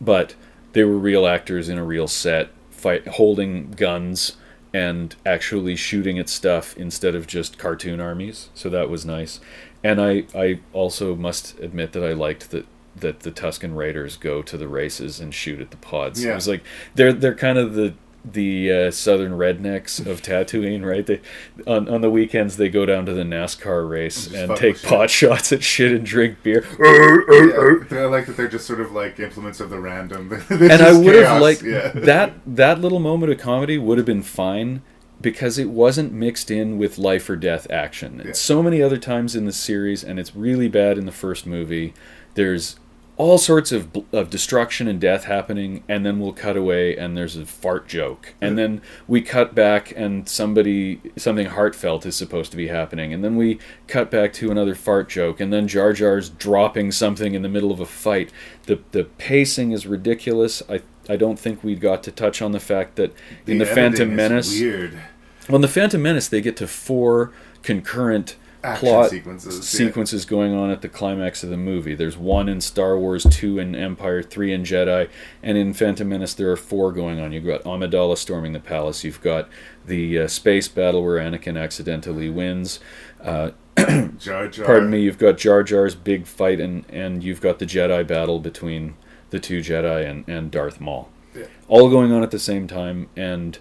But they were real actors in a real set, fight holding guns and actually shooting at stuff instead of just cartoon armies. So that was nice. And I, I also must admit that I liked that that the Tusken Raiders go to the races and shoot at the pods. It Yeah. was like they're they're kind of the the uh, southern rednecks of Tatooine, right? They on on the weekends they go down to the NASCAR race and take with shit. pot [LAUGHS] shots at shit and drink beer. [LAUGHS] Yeah, I like that they're just sort of like implements of the random. [LAUGHS] And I would have liked yeah. that that little moment of comedy would have been fine because it wasn't mixed in with life or death action. Yeah. so many other times in the series, and it's really bad in the first movie. There's all sorts of of destruction and death happening, and then we'll cut away and there's a fart joke, and then we cut back and somebody something heartfelt is supposed to be happening, and then we cut back to another fart joke, and then Jar Jar's dropping something in the middle of a fight. The the pacing is ridiculous. I I don't think we got to touch on the fact that in the, Phantom Menace, weird. well, in the Phantom Menace, they get to four concurrent Action plot sequences, yeah. sequences going on at the climax of the movie. There's one in Star Wars, two in Empire, three in Jedi, and in Phantom Menace there are four going on. You've got Amidala storming the palace. You've got the uh, space battle where Anakin accidentally wins. Uh, [CLEARS THROAT] Jar Jar. Pardon me. You've got Jar Jar's big fight, and and you've got the Jedi battle between the two Jedi and and Darth Maul. Yeah. All going on at the same time, and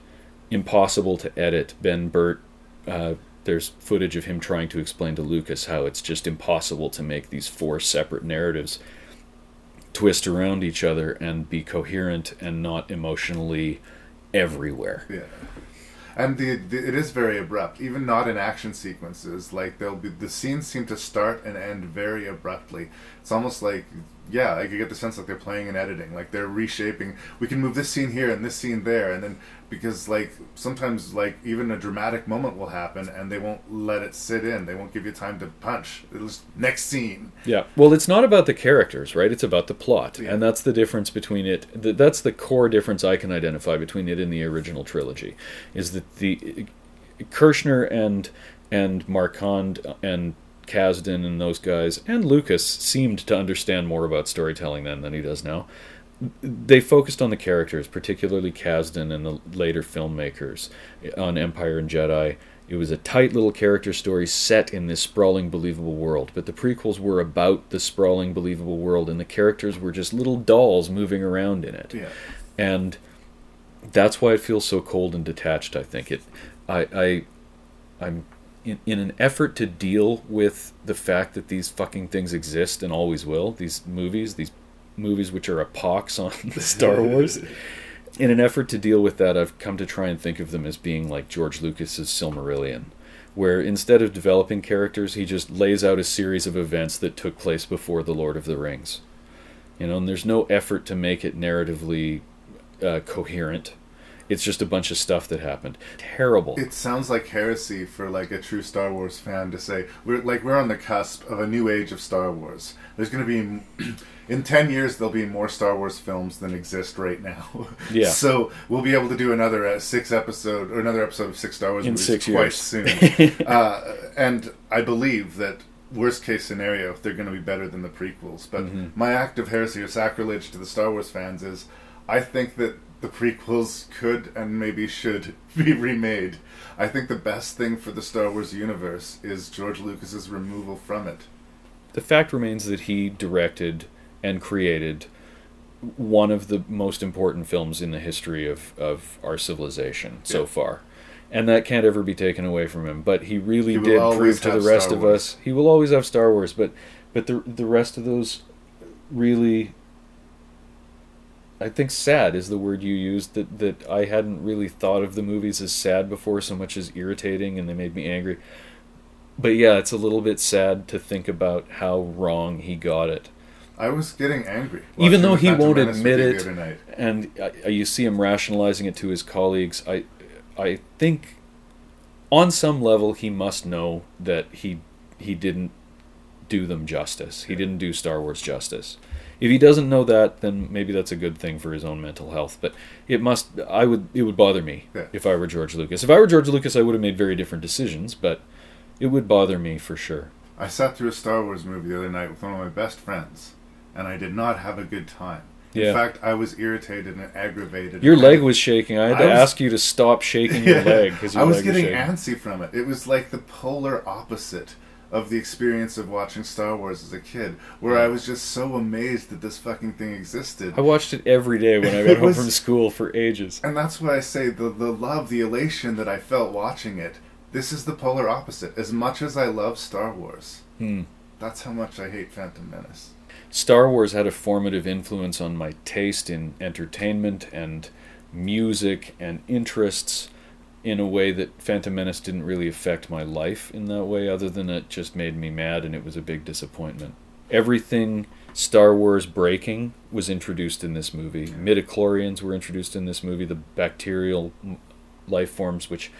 impossible to edit. Ben Burtt. Uh, there's footage of him trying to explain to Lucas how it's just impossible to make these four separate narratives twist around each other and be coherent and not emotionally everywhere. Yeah. And the, the it is very abrupt, even not in action sequences. Like they'll be the scenes seem to start and end very abruptly. It's almost like yeah, like you get the sense like they're playing and editing, like they're reshaping. We can move this scene here and this scene there, and then because like sometimes like even a dramatic moment will happen and they won't let it sit in. They won't give you time to punch. Just next scene. Yeah. Well, it's not about the characters, right? It's about the plot. And that's the difference between it. That's the core difference I can identify between it and the original trilogy. Is that the Kershner and and Marquand uh, and Kasdan and those guys and Lucas seemed to understand more about storytelling then than he does now. They focused on the characters, particularly Kasdan and the later filmmakers on Empire and Jedi. It was a tight little character story set in this sprawling, believable world. But the prequels were about the sprawling, believable world, and the characters were just little dolls moving around in it. Yeah. And that's why it feels so cold and detached. I think it. I. I I'm in, in an effort to deal with the fact that these fucking things exist and always will. These movies, these movies which are a pox on [LAUGHS] the Star Wars. In an effort to deal with that, I've come to try and think of them as being like George Lucas's Silmarillion, where instead of developing characters, he just lays out a series of events that took place before the Lord of the Rings. You know, and there's no effort to make it narratively uh, coherent. It's just a bunch of stuff that happened. Terrible. It sounds like heresy for like a true Star Wars fan to say we're like we're on the cusp of a new age of Star Wars. There's going to be in 10 years there'll be more Star Wars films than exist right now. [LAUGHS] Yeah. so we'll be able to do another uh, six episode or another episode of six Star Wars In movies six quite years. soon. [LAUGHS] uh, and I believe that worst case scenario they're going to be better than the prequels. But Mhm. my act of heresy or sacrilege to the Star Wars fans is I think that the prequels could and maybe should [LAUGHS] be remade. I think the best thing for the Star Wars universe is George Lucas's removal from it. the fact remains that he directed and created one of the most important films in the history of, of our civilization so far. And that can't ever be taken away from him. But he really He did prove to the rest Star of Wars. us he will always have Star Wars, but but the the rest of those really I think sad is the word you used that that I hadn't really thought of the movies as sad before so much as irritating and they made me angry. But yeah, it's a little bit sad to think about how wrong he got it. I was getting angry. Even though he won't admit it, the other night. and you see him rationalizing it to his colleagues, I, I think, on some level, he must know that he he didn't do them justice. He didn't do Star Wars justice. If he doesn't know that, then maybe that's a good thing for his own mental health. But it must. I would. It would bother me Yeah. if I were George Lucas. If I were George Lucas, I would have made very different decisions. But it would bother me for sure. I sat through a Star Wars movie the other night with one of my best friends, and I did not have a good time. In Yeah. fact, I was irritated and aggravated. Your leg was shaking. I had to was- ask you to stop shaking your [LAUGHS] Yeah. leg because your I was getting was antsy from it. It was like the polar opposite of the experience of watching Star Wars as a kid, where I was just so amazed that this fucking thing existed. I watched it every day when I [LAUGHS] got home was- from school for ages. And that's why I say the the love, the elation that I felt watching it. This is the polar opposite. As much as I love Star Wars, Hmm. that's how much I hate Phantom Menace. Star Wars had a formative influence on my taste in entertainment and music and interests in a way that Phantom Menace didn't really affect my life in that way, other than it just made me mad and it was a big disappointment. Everything Star Wars breaking was introduced in this movie. Midichlorians were introduced in this movie, the bacterial life forms which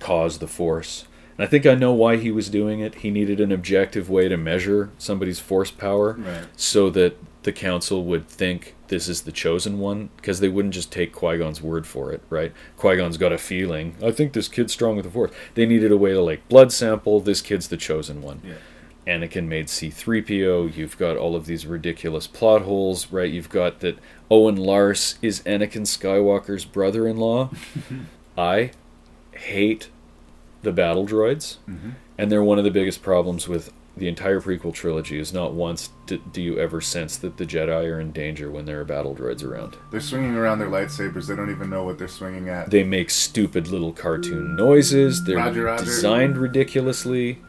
cause the Force. And I think I know why he was doing it. He needed an objective way to measure somebody's force power Right. so that the council would think this is the chosen one because they wouldn't just take Qui-Gon's word for it, right? Qui-Gon's got a feeling. I think this kid's strong with the force. They needed a way to like blood sample this kid's the chosen one. Yeah. Anakin made C3PO. You've got all of these ridiculous plot holes, right? You've got that Owen Lars is Anakin Skywalker's brother-in-law. [LAUGHS] I hate the battle droids, Mhm. and they're one of the biggest problems with the entire prequel trilogy. Is not once do, do you ever sense that the Jedi are in danger when there are battle droids around. They're swinging around their lightsabers. They don't even know what they're swinging at. They make stupid little cartoon noises. They're Roger, roger. designed ridiculously.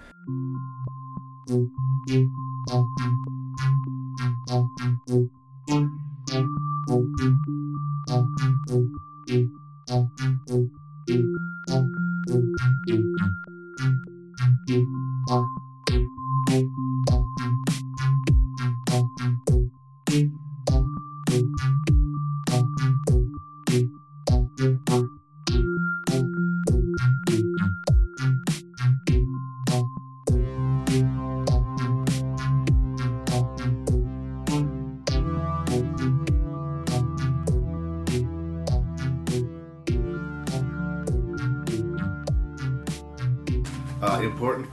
Uh,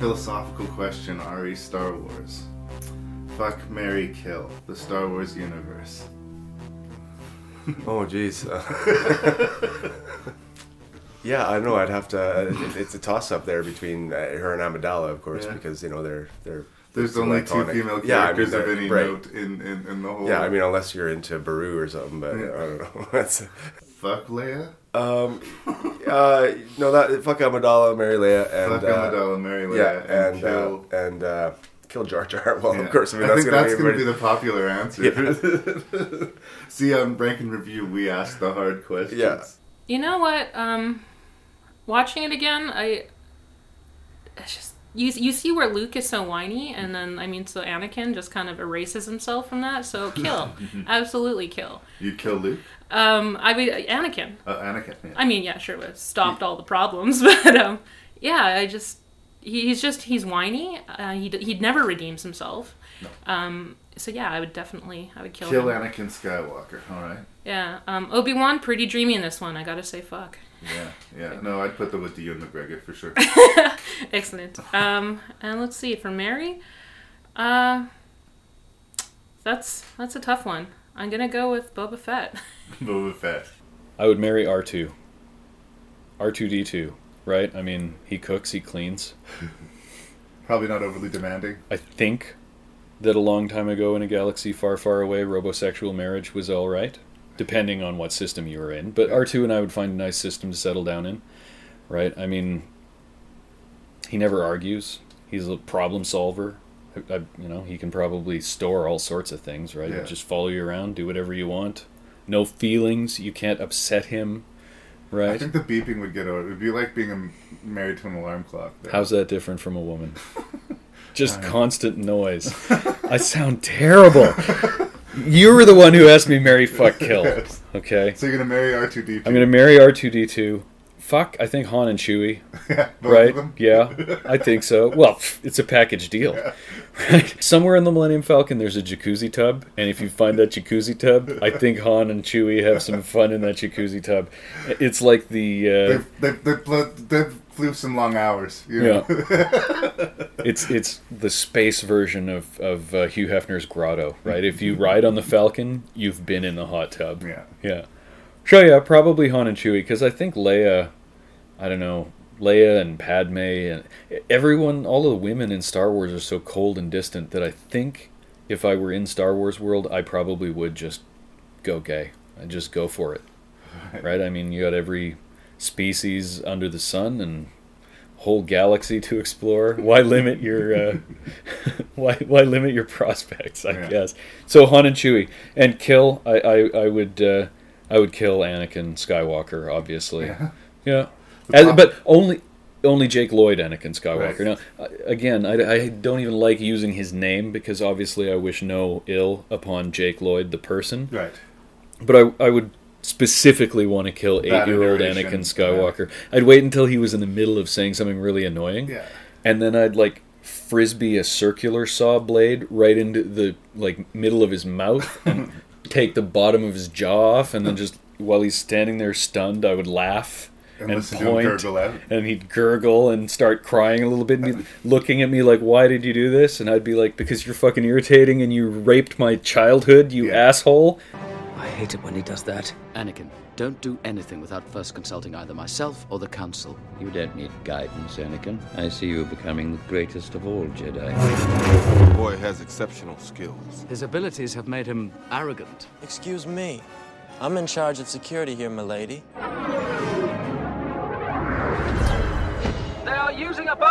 philosophical question, Ari Star Wars. Fuck Mary Kill, the Star Wars universe. [LAUGHS] Oh, jeez. [LAUGHS] yeah, I know. I'd have to. It, it's a toss up there between uh, her and Amidala, of course, Yeah. because you know they're they're. There's only two iconic. female Yeah, I mean, characters of any right. note in, in, in the whole. Yeah, I mean, unless you're into Baru or something, but Yeah. I don't know. [LAUGHS] Fuck Leia. Um, uh, no, that fuck Amidala, Mary Leia, and Fuck uh, Amidala, Mary Leia, yeah, and and kill- uh, and uh, kill Jar Jar. [LAUGHS] Well, Yeah. of course, I mean that's think gonna that's going to be the popular answer. [LAUGHS] See, on Rank and Review, we ask the hard questions. Yeah. You know what? Um, watching it again, I it's just you you see where Luke is so whiny, and then I mean, so Anakin just kind of erases himself from that. So [LAUGHS] kill, absolutely kill. You'd kill Luke? Um, I mean Anakin. Uh, Anakin, yeah. I mean, yeah, sure, it stopped all the problems, [LAUGHS] but um, yeah, I just he- he's just he's whiny. Uh, he he never redeems himself. Um, so yeah, I would definitely I would kill, Kill him. Anakin Skywalker, alright. Yeah, um, Obi Wan pretty dreamy in this one. I gotta say, fuck. Yeah, yeah. No, I'd put them with the Ewan McGregor for sure. [LAUGHS] Excellent. Um, and let's see for Mary. Uh, that's that's a tough one. I'm gonna go with Boba Fett. [LAUGHS] Boba Fett. I would marry R2. R2D2, right? I mean, he cooks, he cleans. [LAUGHS] Probably not overly demanding. I think that a long time ago in a galaxy far, far away, robosexual marriage was all right, depending on what system you were in. But R2 and I would find a nice system to settle down in, right? I mean, he never argues. He's a problem solver. I, I, you know, he can probably store all sorts of things, right? Yeah. Just follow you around, do whatever you want. No feelings. You can't upset him, right? I think the beeping would get out. It would be like being a, married to an alarm clock. How's that different from a woman? [LAUGHS] Just constant noise. I sound terrible. [LAUGHS] You were the one who asked me marry, fuck, kill. [LAUGHS] Yes. Okay. So you're gonna marry R2D2. I'm gonna marry R2D2. Fuck, I think Han and Chewie. [LAUGHS] Yeah, right? Yeah, I think so. Well, [LAUGHS] it's a package deal. Right? Somewhere in the Millennium Falcon, there's a jacuzzi tub, and if you find that jacuzzi tub, I think Han and Chewie have some fun in that jacuzzi tub. It's like the. Uh, They've, they've, they've flew some long hours. You know? [LAUGHS] it's it's the space version of of uh, Hugh Hefner's Grotto, right? If you ride on the Falcon, you've been in the hot tub. Yeah. yeah. So yeah, probably Han and Chewie because I think Leia, I don't know, Leia and Padme and everyone, all of the women in Star Wars are so cold and distant that I think if I were in Star Wars world, I probably would just go gay and just go for it, [LAUGHS] right? I mean, you got every species under the sun and whole galaxy to explore. Why limit your uh, [LAUGHS] why why limit your prospects? I Yeah. guess. So Han and Chewie and kill. I I, I would uh, I would kill Anakin Skywalker. Obviously. Yeah. Yeah. As- but only only Jake Lloyd, Anakin Skywalker. Right. Now, again, I, I don't even like using his name because obviously I wish no ill upon Jake Lloyd, the person. Right. But I, I would specifically want to kill eight-year-old Anakin Skywalker. I'd wait until he was in the middle of saying something really annoying, Yeah. and then I'd like frisbee a circular saw blade right into the like middle of his mouth [LAUGHS] and take the bottom of his jaw off, and then just while he's standing there stunned, I would laugh And and, listen to gurgle out. and he'd gurgle and start crying a little bit, and be [LAUGHS] looking at me like, "Why did you do this?" And I'd be like, "Because you're fucking irritating, and you raped my childhood, you asshole." I hate it when he does that. Anakin, don't do anything without first consulting either myself or the Council. You don't need guidance, Anakin. I see you becoming the greatest of all Jedi. The boy has exceptional skills. His abilities have made him arrogant. Excuse me. I'm in charge of security here, milady.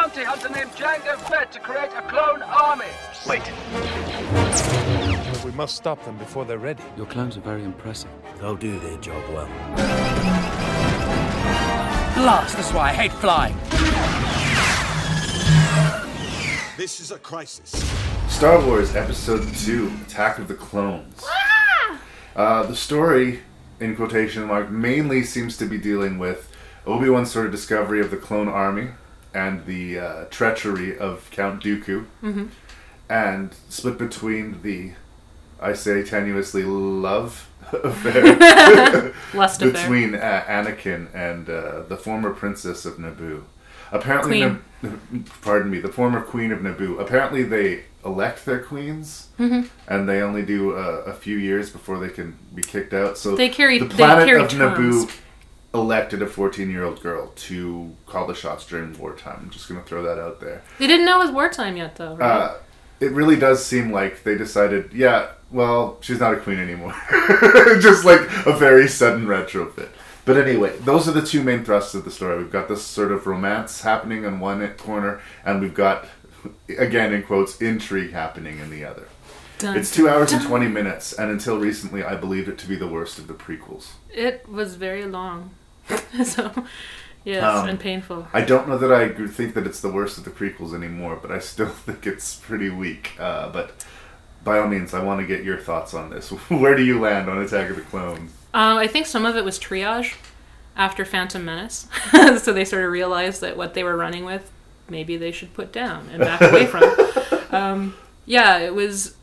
Bounty hunter named Jango Fett to create a clone army. Wait. We must stop them before they're ready. Your clones are very impressive. They'll do their job well. Blast! That's why I hate flying. This is a crisis. Star Wars Episode 2 Attack of the Clones. Uh, the story, in quotation mark, mainly seems to be dealing with Obi Wan's sort of discovery of the clone army and the uh, treachery of Count Dooku, Mhm. and split between the, I say tenuously, love [LAUGHS] [LAUGHS] affair between uh, Anakin and uh, the former princess of Naboo. Apparently. Nab- [LAUGHS] pardon me, the former queen of Naboo. Apparently, they elect their queens, Mhm. and they only do uh, a few years before they can be kicked out. So They carry- the they planet carry of terms. Naboo elected a 14-year-old girl to call the shots during wartime. I'm just going to throw that out there. They didn't know it was wartime yet, though, right? Uh, it really does seem like they decided, yeah, well, she's not a queen anymore. [LAUGHS] Just like a very sudden retrofit. But anyway, those are the two main thrusts of the story. We've got this sort of romance happening in one corner, and we've got, again in quotes, intrigue happening in the other. Dun, it's two hours and 20 minutes, and until recently, I believed it to be the worst of the prequels. It was very long. [LAUGHS] so, yes, Um, and painful. I don't know that I think that it's the worst of the prequels anymore, but I still [LAUGHS] think it's pretty weak. Uh, but by all means, I want to get your thoughts on this. [LAUGHS] Where do you land on Attack of the Clones? Um, I think some of it was triage after Phantom Menace. so they sort of realized that what they were running with, maybe they should put down and back away from. Um, yeah, it was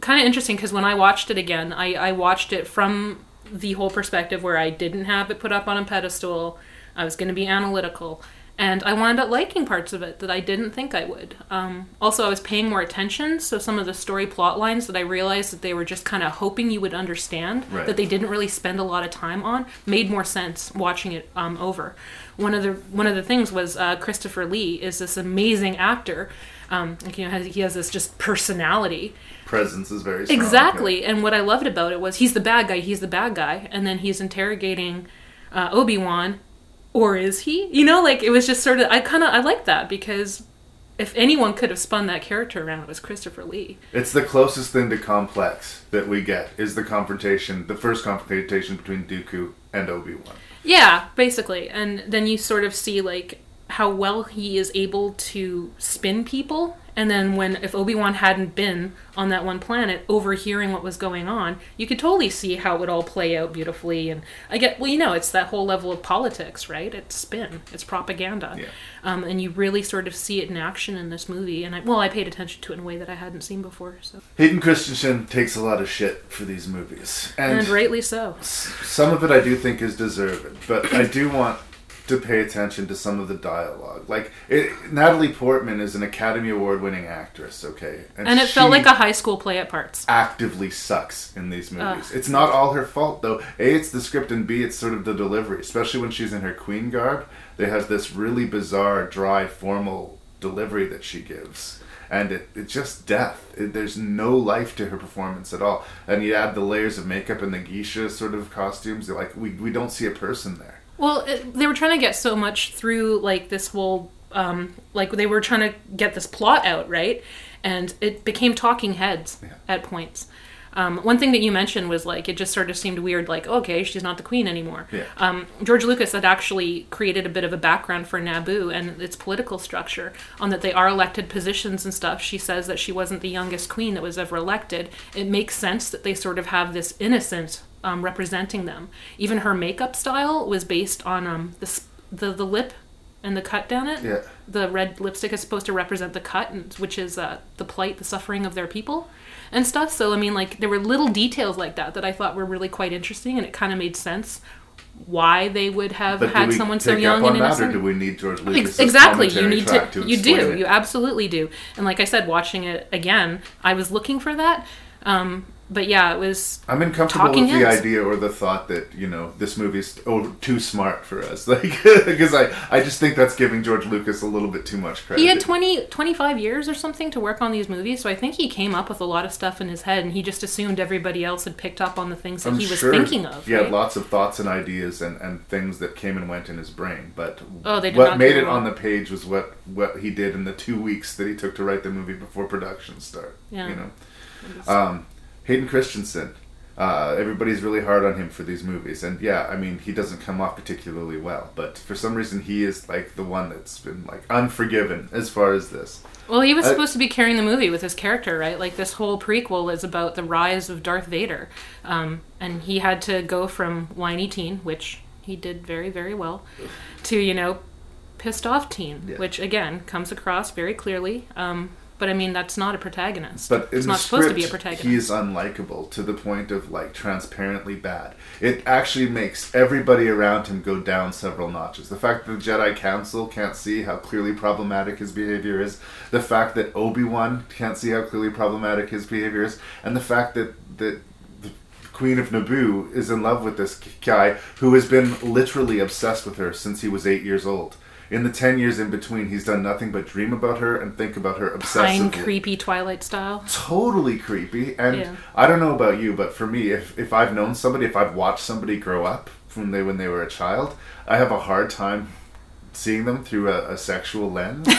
kind of interesting because when I watched it again, I, I watched it from the whole perspective where I didn't have it put up on a pedestal. I was going to be analytical. And I wound up liking parts of it that I didn't think I would. Um, also, I was paying more attention, so some of the story plot lines that I realized that they were just kind of hoping you would understand, Right. that they didn't really spend a lot of time on, made more sense watching it um, over. One of the one of the things was uh, Christopher Lee is this amazing actor. Um, like, you know, has, he has this just personality. Presence is very strong. Exactly. And what I loved about it was he's the bad guy, he's the bad guy, and then he's interrogating uh, Obi Wan, or is he? You know, like it was just sort of I kind of I like that because if anyone could have spun that character around, it was Christopher Lee. It's the closest thing to complex that we get is the confrontation, the first confrontation between Dooku and Obi Wan. Yeah, basically. And then you sort of see like how well he is able to spin people. And then when if Obi-Wan hadn't been on that one planet overhearing what was going on, you could totally see how it would all play out beautifully and I get well, you know, it's that whole level of politics, right? It's spin, it's propaganda. Yeah. Um, and you really sort of see it in action in this movie and I well, I paid attention to it in a way that I hadn't seen before. So Hayden Christensen takes a lot of shit for these movies. and, And, rightly so. some of it I do think is deserved, but I do want to pay attention to some of the dialogue. Like it, Natalie Portman is an Academy Award winning actress, okay, And, it felt like a high school play at parts. actively sucks in these movies. Ugh. It's not all her fault though. A, it's the script, and B, it's sort of the delivery. Especially when she's in her queen garb, They have this really bizarre, dry, formal delivery that she gives. And it, it's just death. It, there's no life to her performance at all. And you add the layers of makeup and the geisha sort of costumes. Like we, we don't see a person there. Well, it, they were trying to get so much through like this whole um like they were trying to get this plot out, right? And it became talking heads at points. Um, one thing that you mentioned was like it just sort of seemed weird, like okay, she's not the queen anymore. Yeah. Um, George Lucas had actually created a bit of a background for Naboo and its political structure on that they are elected positions and stuff. She says that she wasn't the youngest queen that was ever elected. It makes sense that they sort of have this innocence um, representing them. Even her makeup style was based on um, the, the the lip and the cut down it. Yeah. The red lipstick is supposed to represent the cut, and- which is uh, the plight, the suffering of their people, and stuff. So I mean, like there were little details like that that I thought were really quite interesting, and it kind of made sense why they would have But had someone so young and innocent. do we need George Lucas? exactly you need to, to you do it? you absolutely do and like i said watching it again i was looking for that um, but yeah it was I'm uncomfortable with the heads. idea or the thought that you know this movie's oh too smart for us, [LAUGHS] like because I I just think that's giving George Lucas a little bit too much credit. he had 20 25 years or something to work on these movies so i think he came up with a lot of stuff in his head and he just assumed everybody else had picked up on the things that I'm he was sure thinking of He had lots of thoughts and ideas and, and things that came and went in his brain, but Oh, they what made it wrong. on the page was what what he did in the two weeks that he took to write the movie before production start. Yeah. You know, um, Hayden Christensen. Uh, everybody's really hard on him for these movies, and yeah, I mean he doesn't come off particularly well. But for some reason, he is like the one that's been like unforgiven as far as this. Well, he was I- supposed to be carrying the movie with his character, right? Like this whole prequel is about the rise of Darth Vader, um, and he had to go from whiny teen, which he did very, very well, to you know, pissed off teen, Yeah. which again comes across very clearly. Um, but I mean, that's not a protagonist. But it's not supposed to be a protagonist. he is unlikable to the point of like transparently bad. It actually makes everybody around him go down several notches. The fact that the Jedi Council can't see how clearly problematic his behavior is, the fact that Obi Wan can't see how clearly problematic his behavior is, and the fact that that the Queen of Naboo is in love with this guy who has been literally obsessed with her since he was eight years old. In the ten years in between, he's done nothing but dream about her and think about her Pine obsessively creepy Twilight style. totally creepy and Yeah. i don't know about you but for me if, if i've known somebody if i've watched somebody grow up from they when they were a child i have a hard time seeing them through a, a sexual lens [LAUGHS]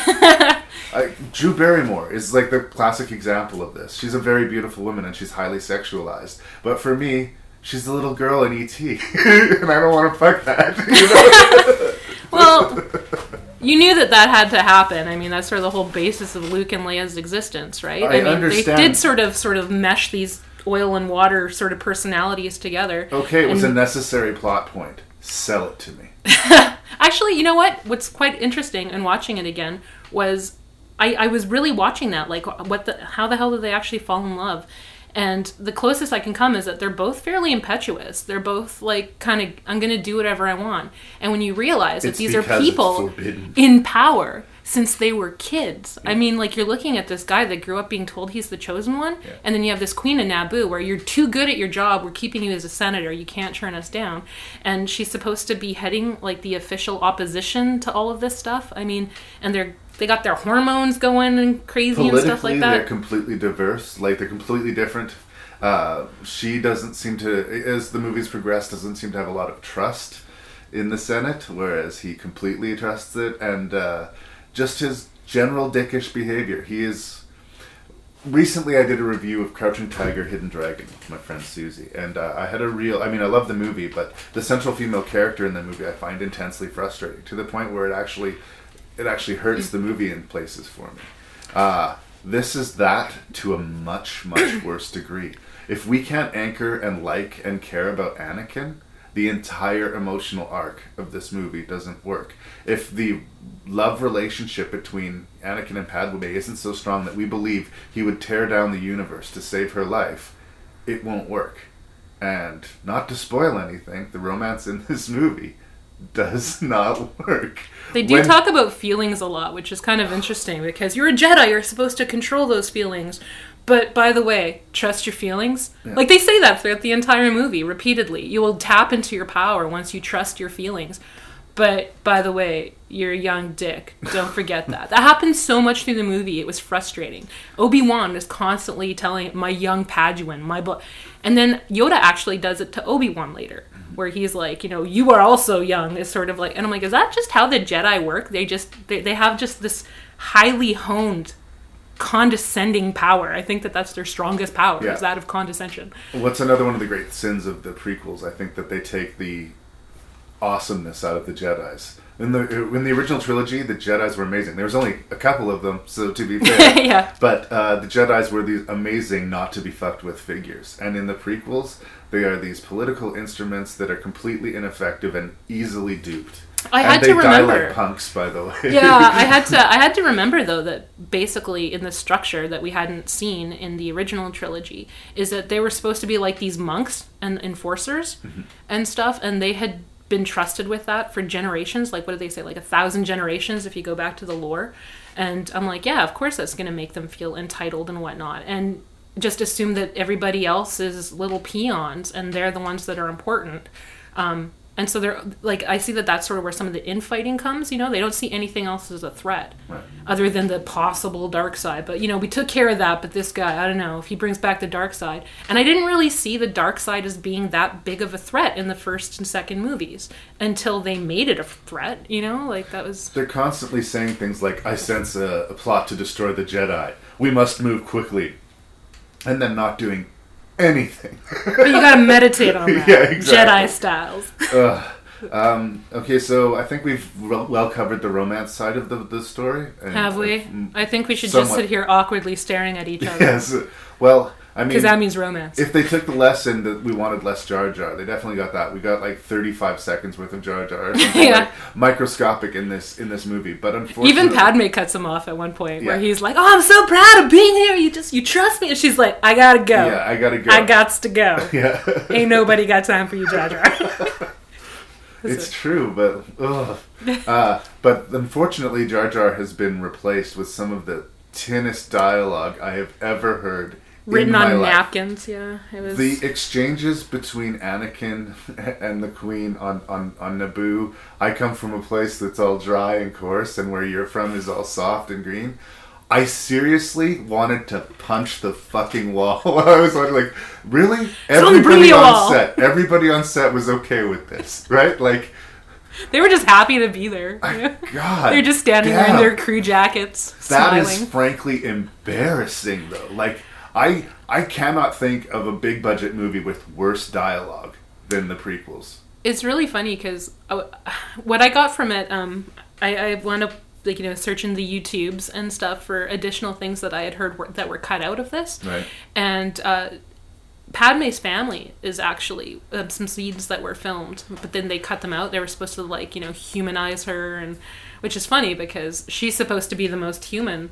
I, drew barrymore is like the classic example of this she's a very beautiful woman and she's highly sexualized but for me she's a little girl in et [LAUGHS] and i don't want to fuck that [LAUGHS] you know? Well, [LAUGHS] you knew that that had to happen. I mean, that's sort of the whole basis of Luke and Leia's existence, right? I mean, understand. they did sort of sort of mesh these oil and water sort of personalities together. okay it was a necessary plot point sell it to me [LAUGHS] Actually, you know what? What's quite interesting in watching it again was I, I was really watching that, like what the how the hell did they actually fall in love? And the closest I can come is that they're both fairly impetuous. They're both like kind of I'm going to do whatever I want. And when you realize that It's these are people in power since they were kids. I mean, like you're looking at this guy that grew up being told he's the chosen one, and then you have this queen of Naboo where you're too good at your job. We're keeping you as a senator. You can't turn us down. And she's supposed to be heading like the official opposition to all of this stuff. I mean, and they're they got their hormones going and crazy and stuff like they're completely diverse. Like they're completely different. Uh, she doesn't seem to as the movies progress doesn't seem to have a lot of trust in the senate whereas he completely trusts it. And uh, just his general dickish behavior. He is recently i did a review of crouching tiger hidden dragon with my friend susie. And uh, i had a real i mean i love the movie but the central female character in the movie i find intensely frustrating to the point where it actually it actually hurts the movie in places for me uh, this is that to a much much [COUGHS] worse degree if we can't anchor and like and care about anakin the entire emotional arc of this movie doesn't work. If the love relationship between Anakin and Padme isn't so strong that we believe he would tear down the universe to save her life, it won't work. And not to spoil anything, the romance in this [LAUGHS] movie does not work. They do When- talk about feelings a lot, which is kind of interesting because you're a Jedi, you're supposed to control those feelings. But by the way, trust your feelings. Yeah. Like they say that throughout the entire movie repeatedly. You will tap into your power once you trust your feelings. But by the way, you're a young dick. Don't forget that. That happens so much through the movie. It was frustrating. Obi Wan is constantly telling my young Padawan, my blo-. and then Yoda actually does it to Obi Wan later, where he's like, you know, you are also young. Is sort of like, and I'm like, is that just how the Jedi work? They just they, they have just this highly honed condescending power. I think that that's their strongest power Yeah. is that of condescension. What's another one of the great sins of the prequels? I think that they take the awesomeness out of the Jedi's. In the in the original trilogy, the Jedi's were amazing. There was only a couple of them, so to be [LAUGHS] fair, Yeah. But uh, the Jedi's were these amazing, not to be fucked with figures. And in the prequels, they are these political instruments that are completely ineffective and easily duped. I and had they to die remember. like punks, by the way. yeah, I had to [LAUGHS] I had to remember though that basically in the structure that we hadn't seen in the original trilogy is that they were supposed to be like these monks and enforcers Mm-hmm. and stuff and they had been trusted with that for generations like what did they say like a thousand generations if you go back to the lore and i'm like yeah of course that's going to make them feel entitled and whatnot and just assume that everybody else is little peons and they're the ones that are important um, and so they're like i see that that's sort of where some of the infighting comes you know they don't see anything else as a threat Right. other than the possible dark side but you know we took care of that but this guy i don't know if he brings back the dark side and i didn't really see the dark side as being that big of a threat in the first and second movies until they made it a threat you know like that was They're constantly saying things like, I sense a, a plot to destroy the Jedi. We must move quickly. And then not doing anything. but you gotta meditate on [LAUGHS] that yeah, exactly. jedi styles Ugh. Um, okay, so I think we've well well covered the romance side of the, the story. and have we I've- i think we should somewhat- just sit here awkwardly staring at each [LAUGHS] other Yes. Well, I mean, 'Cause that means romance. If they took the lesson that we wanted less Jar Jar, they definitely got that. We got like thirty-five seconds worth of Jar Jar, [LAUGHS] Yeah. like microscopic in this in this movie. But unfortunately, Even Padme cuts him off at one point where he's like, "Oh, I'm so proud of being here. You just you trust me." And she's like, "I gotta go. Yeah, I gotta go. I gots to go. [LAUGHS] Yeah. Ain't nobody got time for you, Jar Jar." [LAUGHS] It's true, but ugh. Uh, but unfortunately, Jar Jar has been replaced with some of the tinnest dialogue I have ever heard. Written on life. napkins. Yeah, it was. The exchanges between Anakin [LAUGHS] and the Queen on, on, on Naboo. I come from a place that's all dry and coarse, and where you're from is all soft and green. I seriously wanted to punch the fucking wall. [LAUGHS] I was like, really? Everybody on wall. set, everybody on set was okay with this, [LAUGHS] right? Like, they were just happy to be there. God, They're just standing there in their crew jackets, That is smiling. frankly embarrassing, though. Like, I I cannot think of a big budget movie with worse dialogue than the prequels. it's really funny because what I got from it, um, I, I wound up like you know searching the YouTubes and stuff for additional things that I had heard were, that were cut out of this, Right. and uh, Padme's family is actually uh, some scenes that were filmed, but then they cut them out. They were supposed to like you know humanize her, and which is funny because she's supposed to be the most human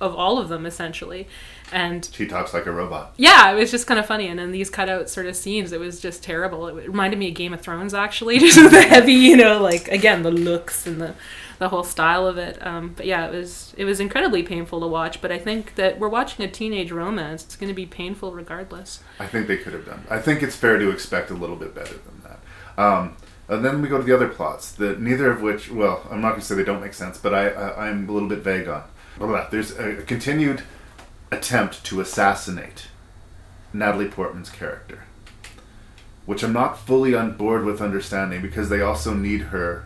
of all of them essentially, and She talks like a robot. yeah, it was just kind of funny. And then these cutout sort of scenes, it was just terrible. It reminded me of Game of Thrones, actually, [LAUGHS] just with the heavy, you know, like again the looks and the the whole style of it. Um, but yeah, it was it was incredibly painful to watch. But I think that we're watching a teenage romance. It's going to be painful regardless. I think they could have done. I think it's fair to expect a little bit better than that. Um, and then we go to the other plots, that neither of which, well, I'm not going to say they don't make sense, but I, I I'm a little bit vague on. Blah, blah. There's a, continued attempt to assassinate Natalie Portman's character, which I'm not fully on board with understanding because they also need her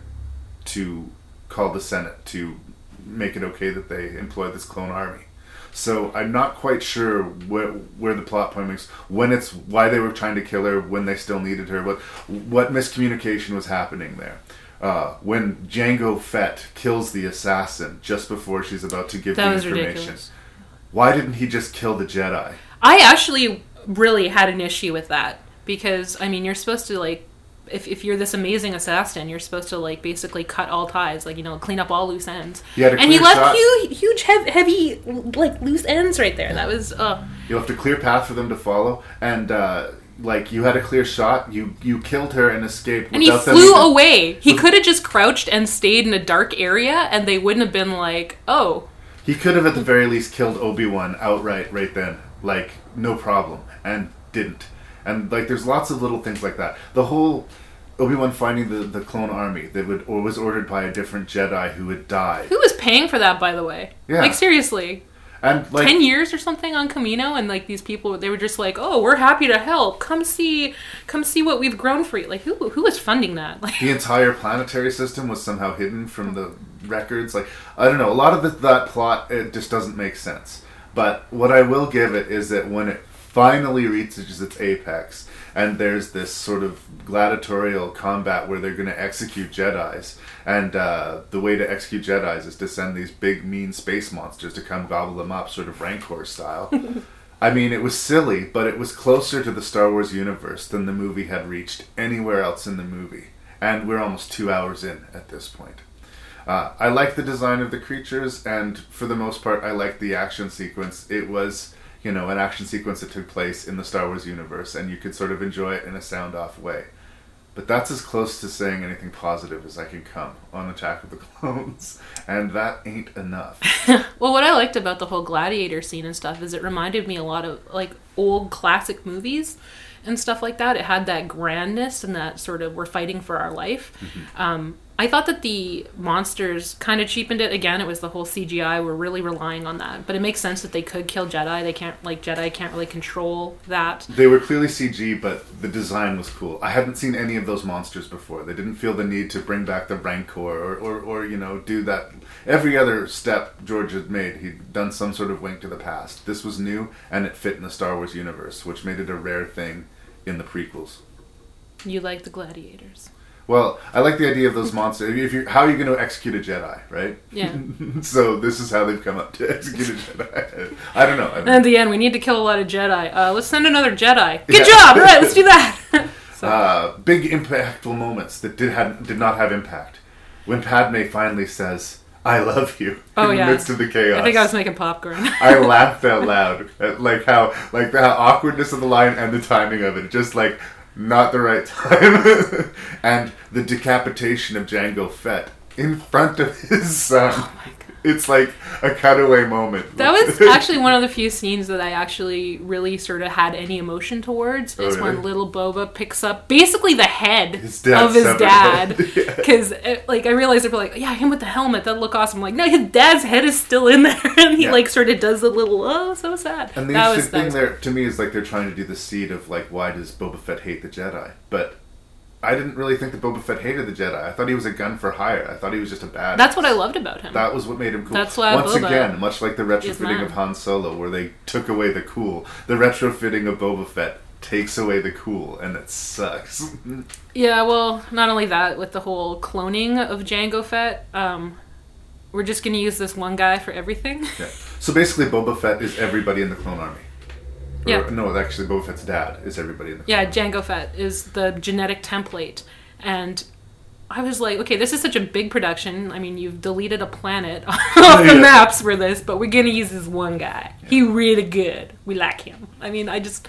to call the Senate to make it okay that they employ this clone army. So I'm not quite sure where where the plot point is, when it's why they were trying to kill her, when they still needed her, what what miscommunication was happening there. Uh, when Jango Fett kills the assassin just before she's about to give That the information, ridiculous. why didn't he just kill the Jedi? I actually really had an issue with that because I mean you're supposed to like if, if you're this amazing assassin you're supposed to like basically cut all ties like you know clean up all loose ends He had a and he left huge huge heavy, heavy like loose ends right there that was uh You left a clear path for them to follow, and uh, like you had a clear shot. You you killed her and escaped. and he flew even- away he could have just crouched and stayed in a dark area and they wouldn't have been like oh He could have at the very least killed Obi Wan outright right then, like no problem, and didn't. And like there's lots of little things like that. The whole Obi Wan finding the, the clone army that would or was ordered by a different Jedi who had died. who was paying for that by the way Yeah. like seriously And like 10 years or something on Kamino and like these people they were just like oh we're happy to help come see come see what we've grown for you like who who was funding that [LAUGHS] like the entire planetary system was somehow hidden from the records. Like I don't know, a lot of the, that plot it just doesn't make sense. But what I will give it is that when it finally reaches its apex, and there's this sort of gladiatorial combat where they're going to execute Jedi's, and uh, the way to execute Jedi's is to send these big, mean space monsters to come gobble them up, sort of Rancor style. [LAUGHS] I mean, it was silly, but it was closer to the Star Wars universe than the movie had reached anywhere else in the movie. And we're almost two hours in at this point. Uh, I like the design of the creatures, and for the most part, I like the action sequence. It was, you know, an action sequence that took place in the Star Wars universe, and you could sort of enjoy it in a sound off way. But that's as close to saying anything positive as I can come on Attack of the Clones, and that ain't enough. [LAUGHS] well, what I liked about the whole gladiator scene and stuff is it reminded me a lot of like old classic movies and stuff like that. It had that grandness and that sort of we're fighting for our life. Mm-hmm. Um, I thought that the monsters kind of cheapened it. Again, it was the whole CGI. We're really relying on that, but it makes sense that they could kill Jedi. They can't like Jedi can't really control that. They were clearly CG, but the design was cool. I hadn't seen any of those monsters before. They didn't feel the need to bring back the Rancor or, or, or you know, do that. Every other step George had made, he'd done some sort of wink to the past. This was new, and it fit in the Star Wars universe, which made it a rare thing in the prequels. You like the gladiators. Well, I like the idea of those monsters. If you, how are you going to execute a Jedi, right? Yeah. [LAUGHS] so this is how they've come up to [LAUGHS] execute a Jedi. [LAUGHS] I don't know. I And at the end, we need to kill a lot of Jedi. Uh, let's send another Jedi. Good Yeah. job. All right, let's do that. uh, big impactful moments that did had did not have impact. When Padme finally says, "I love you," Oh in yeah. the midst of the chaos. I think I was making popcorn. I laughed out loud at like how like the awkwardness of the line and the timing of it. Just like not the right time, [LAUGHS] and the decapitation of Jango Fett in front of his oh, um, son. It's like a cutaway moment. That was [LAUGHS] actually one of the few scenes that I actually really sort of had any emotion towards. Oh, Is really? when little Boba picks up basically the head dad's of his dad. head. [LAUGHS] Yeah. Because uh, like I realized they're like, yeah, him with the helmet that look awesome. I'm like, no, his dad's head is still in there, [LAUGHS] and he Yeah. like sort of does a little oh, so sad. And the that interesting was thing there to me is like they're trying to do the seed of like why does Boba Fett hate the Jedi? But I didn't really think that Boba Fett hated the Jedi. I thought he was a gun for hire. I thought he was just a bad. That's what I loved about him. That was what made him cool. That's why Once Boba again, much like the retrofitting of Han Solo, where they took away the cool, the retrofitting of Boba Fett takes away the cool, and it sucks. [LAUGHS] Yeah, well, not only that, with the whole cloning of Jango Fett, um, we're just gonna use this one guy for everything. yeah. So basically, Boba Fett is everybody in the Clone Army. Or, Yeah. No, actually, Boba Fett's dad is everybody in the. Yeah, Jango Fett is the genetic template. And I was like, okay, this is such a big production. I mean, you've deleted a planet [LAUGHS] off the [LAUGHS] Yeah. maps for this, but we're gonna use this one guy. He really good. We like him. I mean, I just,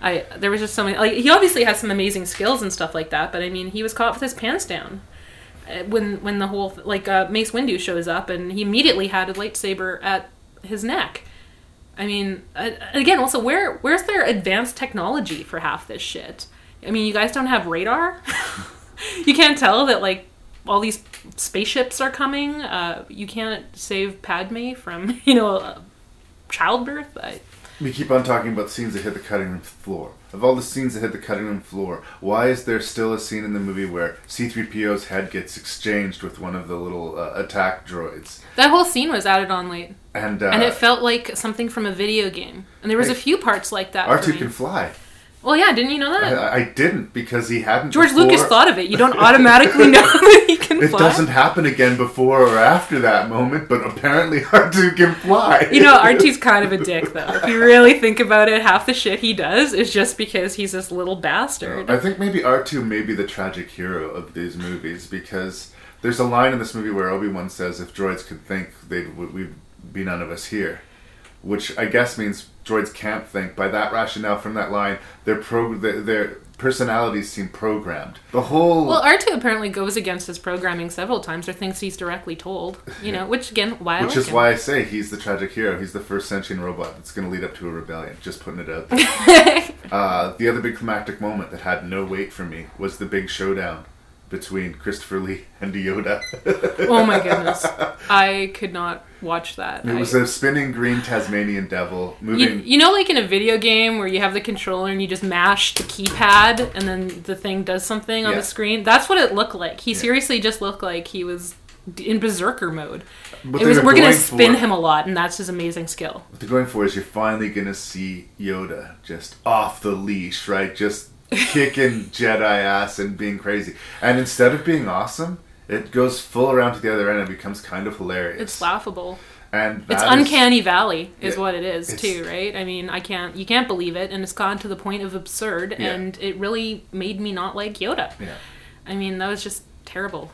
I there was just so many. Like, he obviously has some amazing skills and stuff like that, but I mean, he was caught with his pants down Uh, when when the whole like uh, Mace Windu shows up, and he immediately had a lightsaber at his neck. I mean, again, also where where's their advanced technology for half this shit? I mean, you guys don't have radar. [LAUGHS] you can't tell that like all these spaceships are coming. Uh, you can't save Padme from [LAUGHS] you know uh, childbirth. I, We keep on talking about scenes that hit the cutting room floor. Of all the scenes that hit the cutting room floor, why is there still a scene in the movie where C-3PO's head gets exchanged with one of the little uh, attack droids? that whole scene was added on late, And, uh, and it felt like something from a video game. And there was Hey, a few parts like that. R2 me. can fly. Well, yeah, didn't you know that? I, I didn't because he hadn't. George before. Lucas thought of it. You don't automatically [LAUGHS] know that he can It fly. It doesn't happen again before or after that moment, but apparently [LAUGHS] R2 can fly. You know, R2's kind of a dick, though. If you really think about it, half the shit he does is just because he's this little bastard. I think maybe R2 may be the tragic hero of these movies because there's a line in this movie where Obi Wan says, "If droids could think, they'd we'd be none of us here," which I guess means droids can't think. By that rationale, from that line, their pro their, their personalities seem programmed. The whole Well, R2 apparently goes against his programming several times or thinks he's directly told, you know, which again, why Which like is him. why I say he's the tragic hero. He's the first sentient robot that's going to lead up to a rebellion. Just putting it out there. [LAUGHS] uh, the other big climactic moment that had no weight for me was the big showdown between Christopher Lee and Yoda. [LAUGHS] oh my goodness. I could not watch that. It I- was a spinning green Tasmanian devil you, moving. you know, like in a video game where you have the controller and you just mash the keypad and then the thing does something on Yeah. the screen? That's what it looked like. He seriously just looked like he was in berserker mode. What it was we're gonna spin for- him a lot, and that's his amazing skill. What they're going for is you're finally gonna see Yoda just off the leash, right? Just kicking Jedi ass and being crazy. And instead of being awesome, it goes full around to the other end and becomes kind of hilarious. It's laughable. and It's is- uncanny valley is Yeah, what it is too, right? I mean, I can't you can't believe it, and it's gone to the point of absurd, Yeah. and it really made me not like Yoda. Yeah. I mean, that was just terrible.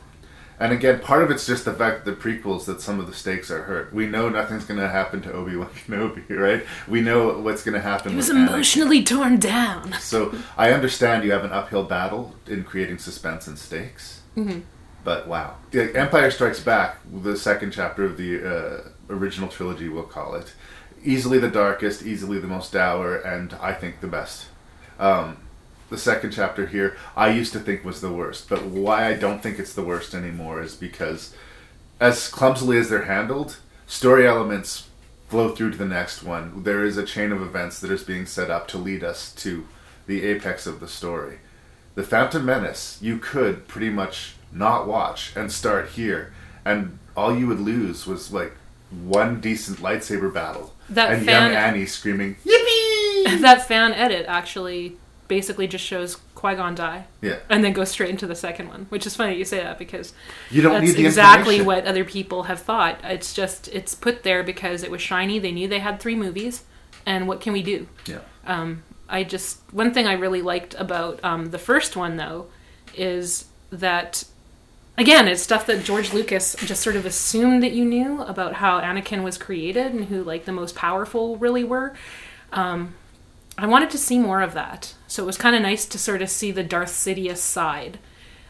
And again, part of it's just the fact that the prequels that some of the stakes are hurt. We know nothing's going to happen to Obi Wan [LAUGHS] Kenobi, right? We know what's going to happen. He was with Anakin. emotionally torn down. So I understand you have an uphill battle in creating suspense and stakes. Mhm. But wow, The Empire Strikes Back, the second chapter of the uh, original trilogy, we'll call it, easily the darkest, easily the most dour, and I think the best. Um, the second chapter here, I used to think was the worst, but why I don't think it's the worst anymore is because, as clumsily as they're handled, story elements flow through to the next one. There is a chain of events that is being set up to lead us to the apex of the story. The Phantom Menace, you could pretty much not watch and start here, and all you would lose was like one decent lightsaber battle That and young Annie screaming, [LAUGHS] yippee. that fan edit actually basically just shows Qui Gon die. Yeah. And then goes straight into the second one, which is funny you say that because You don't that's exactly what other people have thought. It's just it's put there because it was shiny. They knew they had three movies, and what can we do? Yeah. Um, I just one thing I really liked about um, the first one though is that again it's stuff that George Lucas just sort of assumed that you knew about how Anakin was created and who like the most powerful really were. Um, I wanted to see more of that, so it was kind of nice to sort of see the Darth Sidious side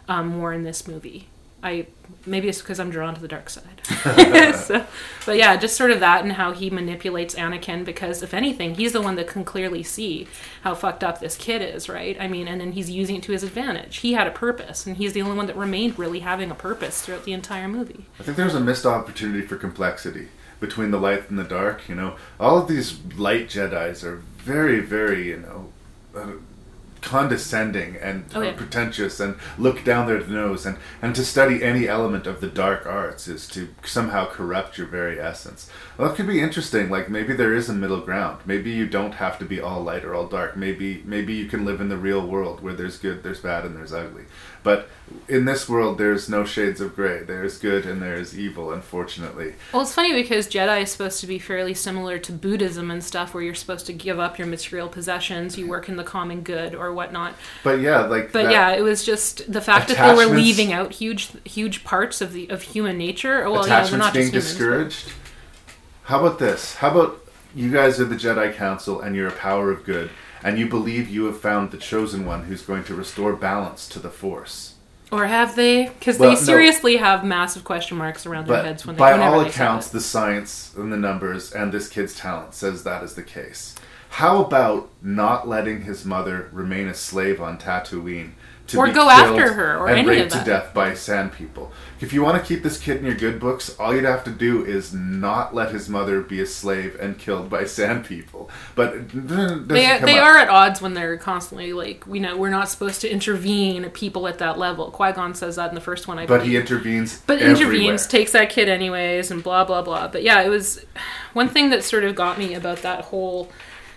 um, more in this movie. I maybe it's because I'm drawn to the dark side. [LAUGHS] [LAUGHS] so, but yeah, just sort of that and how he manipulates Anakin because if anything, he's the one that can clearly see how fucked up this kid is, right? I mean, and then he's using it to his advantage. He had a purpose, and he's the only one that remained really having a purpose throughout the entire movie. I think there's a missed opportunity for complexity between the light and the dark. You know, all of these light Jedi's are very, very, you know, uh, condescending and Oh, yeah. pretentious and look down their nose. And, and to study any element of the dark arts is to somehow corrupt your very essence. Well, that could be interesting. Like maybe there is a middle ground. Maybe you don't have to be all light or all dark. Maybe maybe you can live in the real world where there's good, there's bad, and there's ugly. But in this world, there's no shades of gray. There's good and there's evil. Unfortunately, Well, it's funny because Jedi is supposed to be fairly similar to Buddhism and stuff, where you're supposed to give up your material possessions, you work in the common good or whatnot. but yeah, like. But yeah, it was just the fact that they were leaving out huge, huge parts of the of human nature. Well, yeah, they're attachments not being just humans. discouraged. How about this? How about you guys are the Jedi Council and you're a power of good, and you believe you have found the chosen one who's going to restore balance to the Force. Or have they? Because Well, they no. seriously have massive question marks around their But heads when they by all accounts, the science and the numbers and this kid's talent says that is the case. How about not letting his mother remain a slave on Tatooine? To Or go after her, or and any of raped that. to death by sand people. If you want to keep this kid in your good books, all you'd have to do is not let his mother be a slave and killed by sand people. But they, they up. are at odds when they're constantly like, you know, we're not supposed to intervene at people at that level. Qui Gon says that in the first one, I But believe. he intervenes. but everywhere. intervenes, takes that kid anyways, and blah blah blah. But yeah, it was one thing that sort of got me about that whole,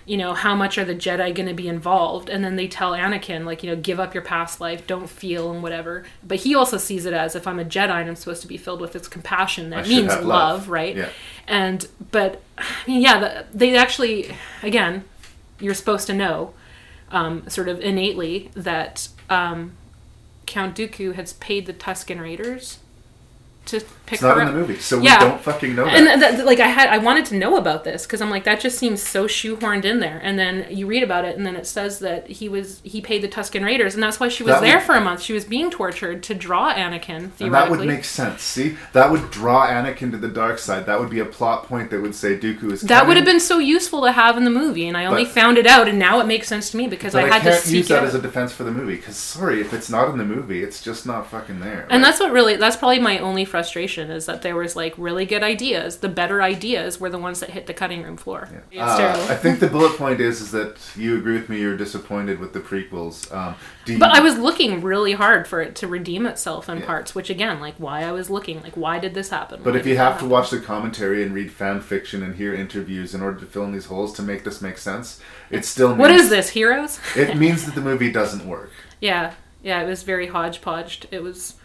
you know, how much are the Jedi going to be involved? And then they tell Anakin like, you know, give up your past life, don't feel and whatever. But he also sees it as if I'm a Jedi and I'm supposed to be filled with its compassion. That should means love, love. right? Yeah. And but yeah, the, they actually again, you're supposed to know, um, sort of innately that um, Count Dooku has paid the Tusken Raiders to pick It's not in up. the movie, so we don't fucking know And that. th- th- like I had, I wanted to know about this because I'm like that just seems so shoehorned in there. And then you read about it, and then it says that he was he paid the Tusken Raiders, and that's why she was That there would- for a month. She was being tortured to draw Anakin. Theoretically, And that would make sense. See, that would draw Anakin to the dark side. That would be a plot point that would say Dooku is. That would have been so useful to have in the movie, and I only But- found it out, and now it makes sense to me because I I, had can't to use that out. as a defense for the movie. Because sorry, if it's not in the movie, it's just not fucking there. And that's what really that's probably my only frustration is that there was like really good ideas. The better ideas were the ones that hit the cutting room floor. It's Uh, terrible. I think the bullet point is is that you agree with me. You're disappointed with the prequels. Um, do you, But I was looking really hard for it to redeem itself in parts, which again, like why I was looking, like why did this happen? But Why if you have to happen? watch the commentary and read fan fiction and hear interviews in order to fill in these holes to make this make sense, it still means, what is this, heroes? it means that the movie doesn't work. [LAUGHS] Yeah, yeah, it was very hodgepodged. It was y-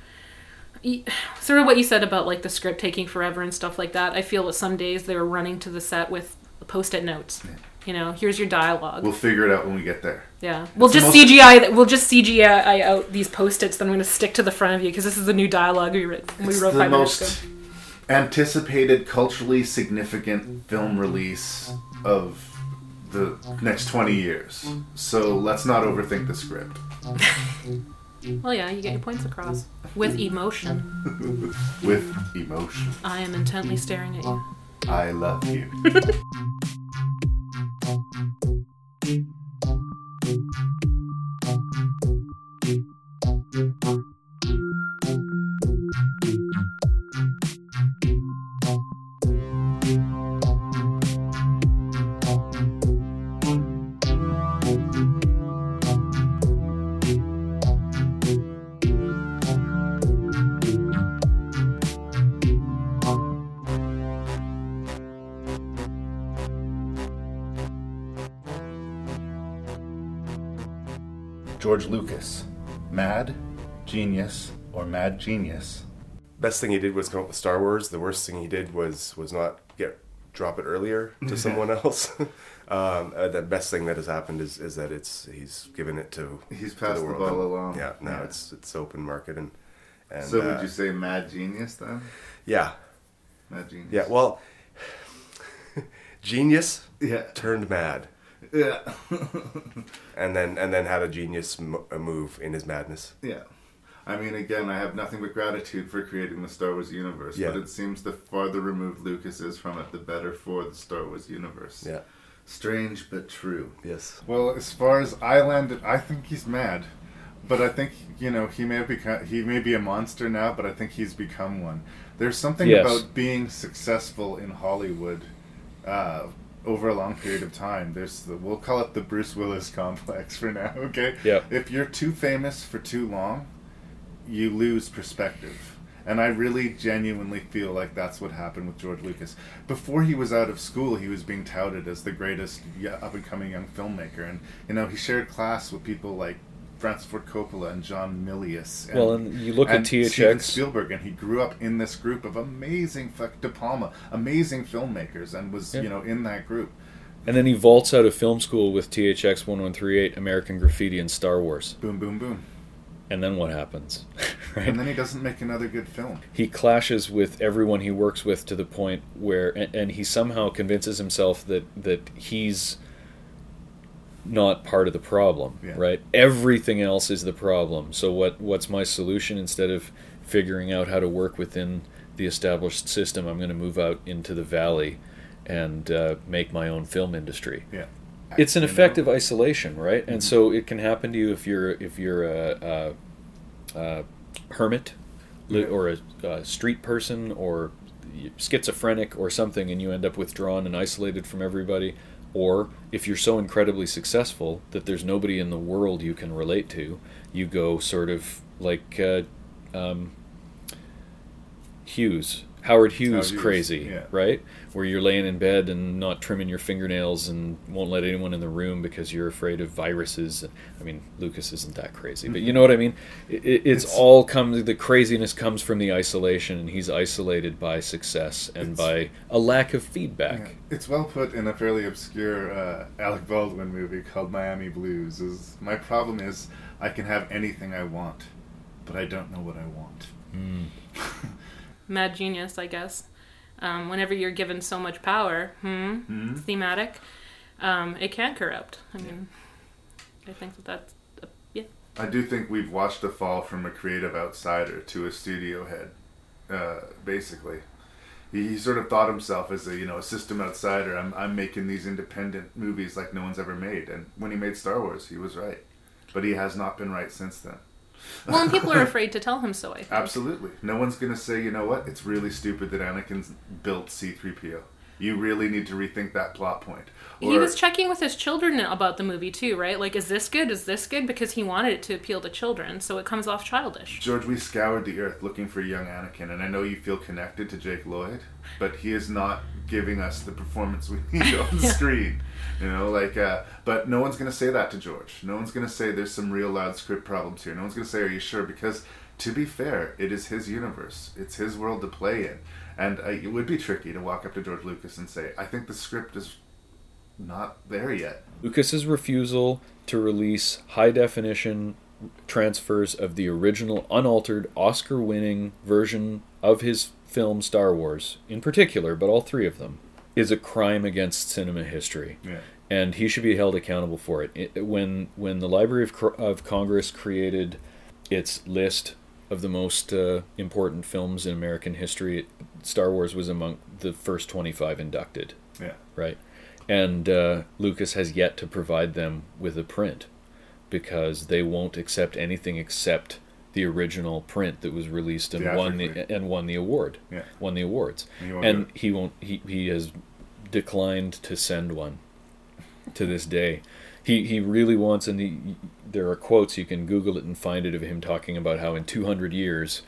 sort of what you said about like the script taking forever and stuff like that. I feel that some days they were running to the set with post-it notes. You know, here's your dialogue. We'll figure it out when we get there. yeah, we'll just most- CGI. We'll just CGI out these post-its that I'm going to stick to the front of you because this is the new dialogue we, writ- we wrote the five minutes most ago. anticipated, culturally significant film release of the next 20 years. So let's not overthink the script. [LAUGHS] Well, yeah, you get your points across with emotion. [LAUGHS] With emotion. I am intently staring at you. I love you. [LAUGHS] genius, or mad genius? Best thing he did was come up with Star Wars. The worst thing he did was was not get drop it earlier to [LAUGHS] someone else. [LAUGHS] um, uh, the best thing that has happened is, is that it's he's given it to He's to passed the world. ball And, along. Yeah, now Yeah. it's it's open market and and so uh, would you say mad genius then? yeah Mad genius. yeah well [LAUGHS] genius Yeah. turned mad Yeah. and then and then had a genius mo- move in his madness. Yeah. I mean, again, I have nothing but gratitude for creating the Star Wars universe, Yeah. but it seems the farther removed Lucas is from it, the better for the Star Wars universe. Yeah. Strange but true. Yes. Well, as far as I landed, I think he's mad, but I think you know he may have become he may be a monster now, but I think he's become one. There's something Yes. about being successful in Hollywood uh, over a long period of time. There's the, we'll call it the Bruce Willis complex [LAUGHS] for now. Okay. Yep. If you're too famous for too long, you lose perspective. And I really genuinely feel like that's what happened with George Lucas. Before he was out of school, he was being touted as the greatest up and coming young filmmaker. And, you know, he shared class with people like Francis Ford Coppola and John Milius. And, Well, and you look at and THX. Steven Spielberg, and he grew up in this group of amazing, fuck, De Palma, amazing filmmakers, and was, Yeah. you know, in that group. And then he vaults out of film school with THX 1138, American Graffiti, and Star Wars. Boom, boom, boom. And then what happens? [LAUGHS] right? And then he doesn't make another good film. he clashes with everyone he works with to the point where and, and he somehow convinces himself that that he's not part of the problem Yeah. right everything else is the problem so what what's my solution instead of figuring out how to work within the established system i'm going to move out into the valley and uh, make my own film industry Yeah. it's an effective isolation right and mm-hmm. so it can happen to you if you're if you're a, a, a hermit Yeah. or a, a street person or schizophrenic or something and you end up withdrawn and isolated from everybody or if you're so incredibly successful that there's nobody in the world you can relate to you go sort of like uh, um, Hughes Howard Hughes, Hughes, crazy yeah. right where you're laying in bed and not trimming your fingernails and won't let anyone in the room because you're afraid of viruses I mean Lucas isn't that crazy but you know what I mean it, it- it's, It's- all comes the craziness comes from the isolation and he's isolated by success and by a lack of feedback Yeah. It's well put in a fairly obscure uh, Alec Baldwin movie called Miami Blues. Is my problem is I can have anything I want, but I don't know what I want. [LAUGHS] Mad genius, I guess. Um, whenever you're given so much power, hmm, Hmm? thematic, um, it can corrupt. I mean, I think that that's uh, yeah. I do think we've watched a fall from a creative outsider to a studio head, uh, basically. He, he sort of thought himself as a you know a system outsider. I'm I'm making these independent movies like no one's ever made. And when he made Star Wars, he was right, but he has not been right since then. Well, and people are afraid to tell him so. I think. Absolutely. No one's going to say, you know what, it's really stupid that Anakin built C3PO. You really need to rethink that plot point. he was checking with his children about the movie too, right? Like, is this good? Is this good? Because he wanted it to appeal to children, so it comes off childish. George, we scoured the earth looking for young Anakin, and I know you feel connected to Jake Lloyd, but he is not giving us the performance we [LAUGHS] need on Yeah. screen. You know, like, uh, but no one's going to say that to George. No one's going to say there's some real loud script problems here. No one's going to say, Are you sure? Because to be fair, it is his universe, it's his world to play in. And uh, it would be tricky to walk up to George Lucas and say, I think the script is not there yet. Lucas's refusal to release high definition transfers of the original unaltered Oscar winning version of his film Star Wars in particular, but all three of them, is a crime against cinema history. Yeah. And he should be held accountable for it. it when when the Library of, of Congress created its list of the most uh, important films in American history, Star Wars was among the first 25 inducted. Yeah. Right. And uh, Lucas has yet to provide them with a print because they won't accept anything except the original print that was released and won the and won the award. Yeah. Won the awards. And he won't And he won't he, he has declined to send one to this day. He he really wants and he, there are quotes you can google it and find it of him talking about how in 200 years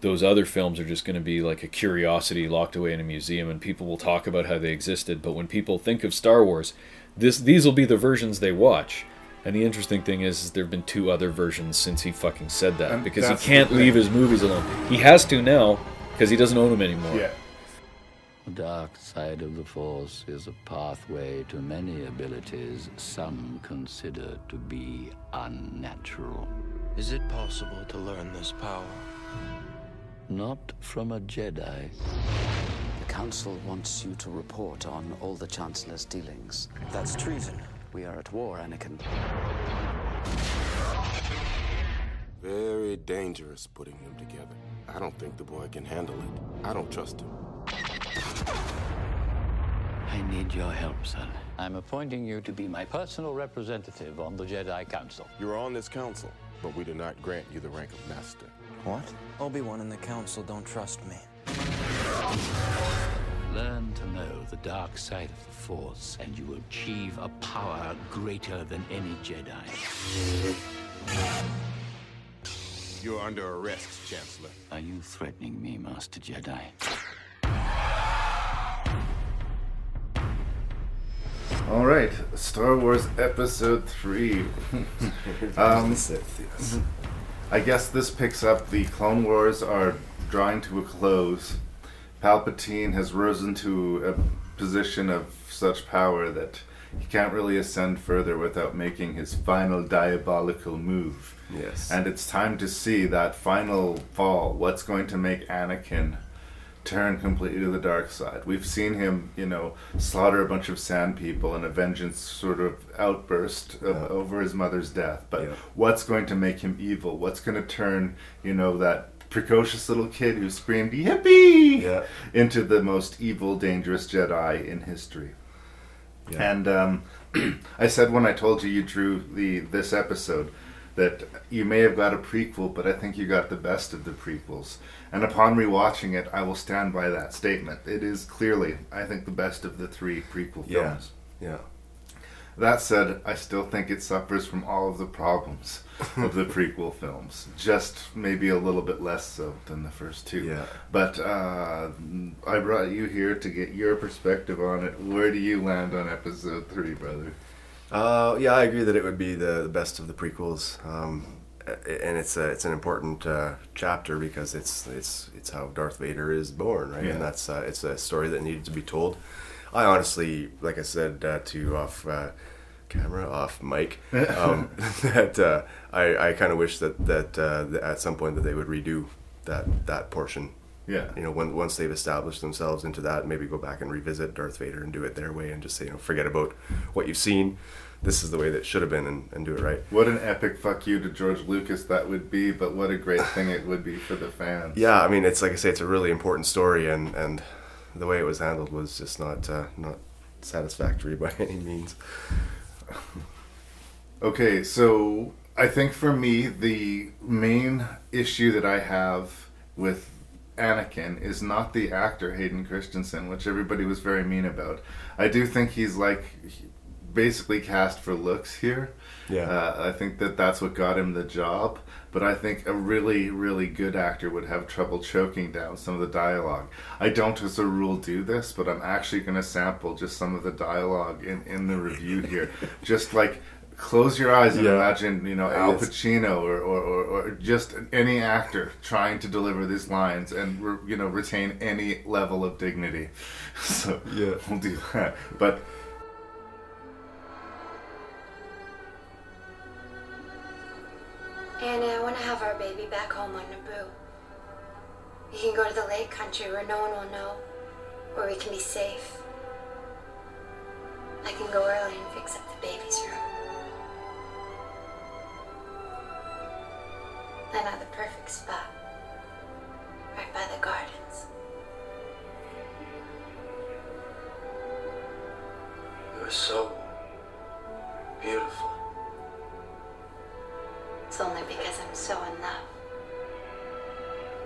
those other films are just going to be like a curiosity locked away in a museum and people will talk about how they existed but when people think of Star Wars this these will be the versions they watch and the interesting thing is, is there have been two other versions since he fucking said that And because he can't leave his movies alone he has to now because he doesn't own them anymore Yeah. The dark side of the Force is a pathway to many abilities some consider to be unnatural. Is it possible to learn this power? Not from a Jedi. The Council wants you to report on all the Chancellor's dealings. That's treason. We are at war, Anakin. Very dangerous putting them together. I don't think the boy can handle it. I don't trust him. I need your help, son. I'm appointing you to be my personal representative on the Jedi Council. You are on this council, but we do not grant you the rank of master. What? Obi-Wan and the Council don't trust me. Learn to know the dark side of the Force, and you will achieve a power greater than any Jedi. You're under arrest, Chancellor. Are you threatening me, Master Jedi? All right, Star Wars Episode Three. [LAUGHS] um, I guess this picks up the Clone Wars are drawing to a close. Palpatine has risen to a position of such power that he can't really ascend further without making his final diabolical move. Yes. And it's time to see that final fall. What's going to make Anakin turn completely to the dark side? We've seen him, you know, slaughter a bunch of sand people in a vengeance sort of outburst of, over his mother's death. But what's going to make him evil? What's going to turn, you know, that precocious little kid who screamed "Yippee!" into the most evil, dangerous Jedi in history? Yeah. And um, [CLEARS THROAT] I said when I told you you drew the this episode that you may have got a prequel, but I think you got the best of the prequels. And upon rewatching it, I will stand by that statement. It is clearly, I think, the best of the three prequel Yeah. films. Yeah. That said, I still think it suffers from all of the problems of the [LAUGHS] prequel films. Just maybe a little bit less so than the first two. Yeah. But uh, I brought you here to get your perspective on it. Where do you land on episode three, brother? Uh, yeah, I agree that it would be the, the best of the prequels, um, and it's a, it's an important uh, chapter because it's it's it's how Darth Vader is born, right? Yeah. And that's uh, it's a story that needed to be told. I honestly, like I said uh, to you off uh, camera, off mic, [LAUGHS] um, [LAUGHS] that uh, I, I kind of wish that that uh, at some point that they would redo that that portion. Yeah. You know, when, once they've established themselves into that, maybe go back and revisit Darth Vader and do it their way and just say, you know, forget about what you've seen. This is the way that it should have been and, and do it right. What an epic fuck you to George Lucas that would be, but what a great thing it would be for the fans. Yeah, I mean, it's like I say, it's a really important story, and, and the way it was handled was just not uh, not satisfactory [LAUGHS] by any means. Okay, so I think for me, the main issue that I have with Anakin is not the actor Hayden Christensen, which everybody was very mean about. I do think he's like basically cast for looks here. Yeah. Uh, I think that that's what got him the job. But I think a really, really good actor would have trouble choking down some of the dialogue. I don't, as a rule, do this, but I'm actually going to sample just some of the dialogue in, in the review here. [LAUGHS] just like close your eyes and Yeah. imagine, you know, Al Yes. Pacino or, or, or, or just any actor trying to deliver these lines and, re, you know, retain any level of dignity. [LAUGHS] So Yeah. we'll do that. But Annie, I want to have our baby back home on Naboo. We can go to the lake country where no one will know, where we can be safe. I can go early and fix up the baby's room. I know the perfect spot, right by the gardens. You're so beautiful. It's only because I'm so in love.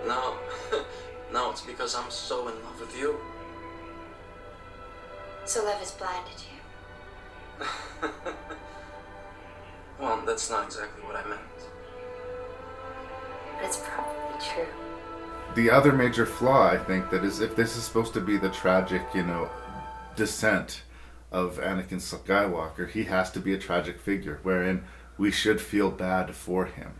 No, [LAUGHS] no, it's because I'm so in love with you. So love has blinded you. [LAUGHS] Well, that's not exactly what I meant. But it's probably true. the other major flaw, I think, that is if this is supposed to be the tragic, you know, descent of Anakin Skywalker, he has to be a tragic figure, wherein we should feel bad for him.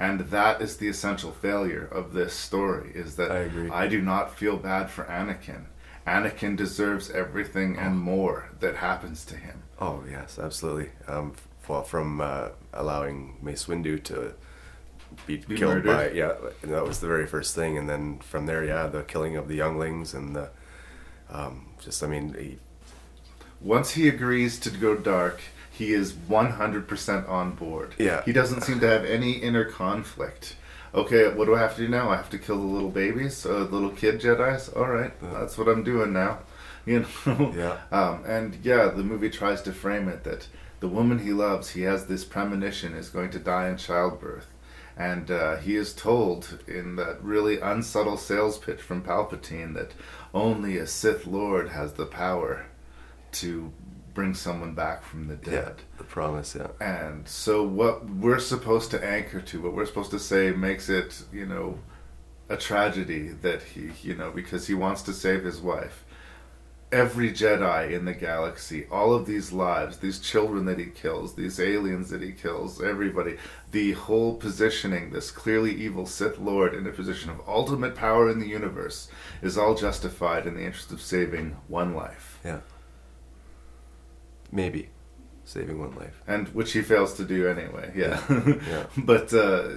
And that is the essential failure of this story, is that I, agree. do not feel bad for Anakin. Anakin deserves everything and more that happens to him. Oh yes, absolutely. Um, well, from uh, allowing Mace Windu to be, Be killed murdered. by yeah, that was the very first thing, and then from there, yeah, the killing of the younglings and the um, just I mean, he, Once he agrees to go dark, he is 100% on board. Yeah. He doesn't seem to have any inner conflict. Okay, what do I have to do now? I have to kill the little babies, uh, the little kid Jedi's. All right, that's what I'm doing now. [LAUGHS] You know. Yeah. Um, and yeah, the movie tries to frame it that the woman he loves, he has this premonition, is going to die in childbirth, and uh, he is told in that really unsubtle sales pitch from Palpatine that only a Sith Lord has the power to bring someone back from the yeah, dead. the promise, yeah. And so what we're supposed to anchor to, what we're supposed to say makes it, you know, a tragedy that he, you know, because he wants to save his wife. Every Jedi in the galaxy, all of these lives, these children that he kills, these aliens that he kills, everybody, the whole positioning, this clearly evil Sith Lord in a position of ultimate power in the universe, is all justified in the interest of saving one life. Yeah. Maybe saving one life. and which he fails to do anyway. Yeah, Yeah. [LAUGHS] but uh,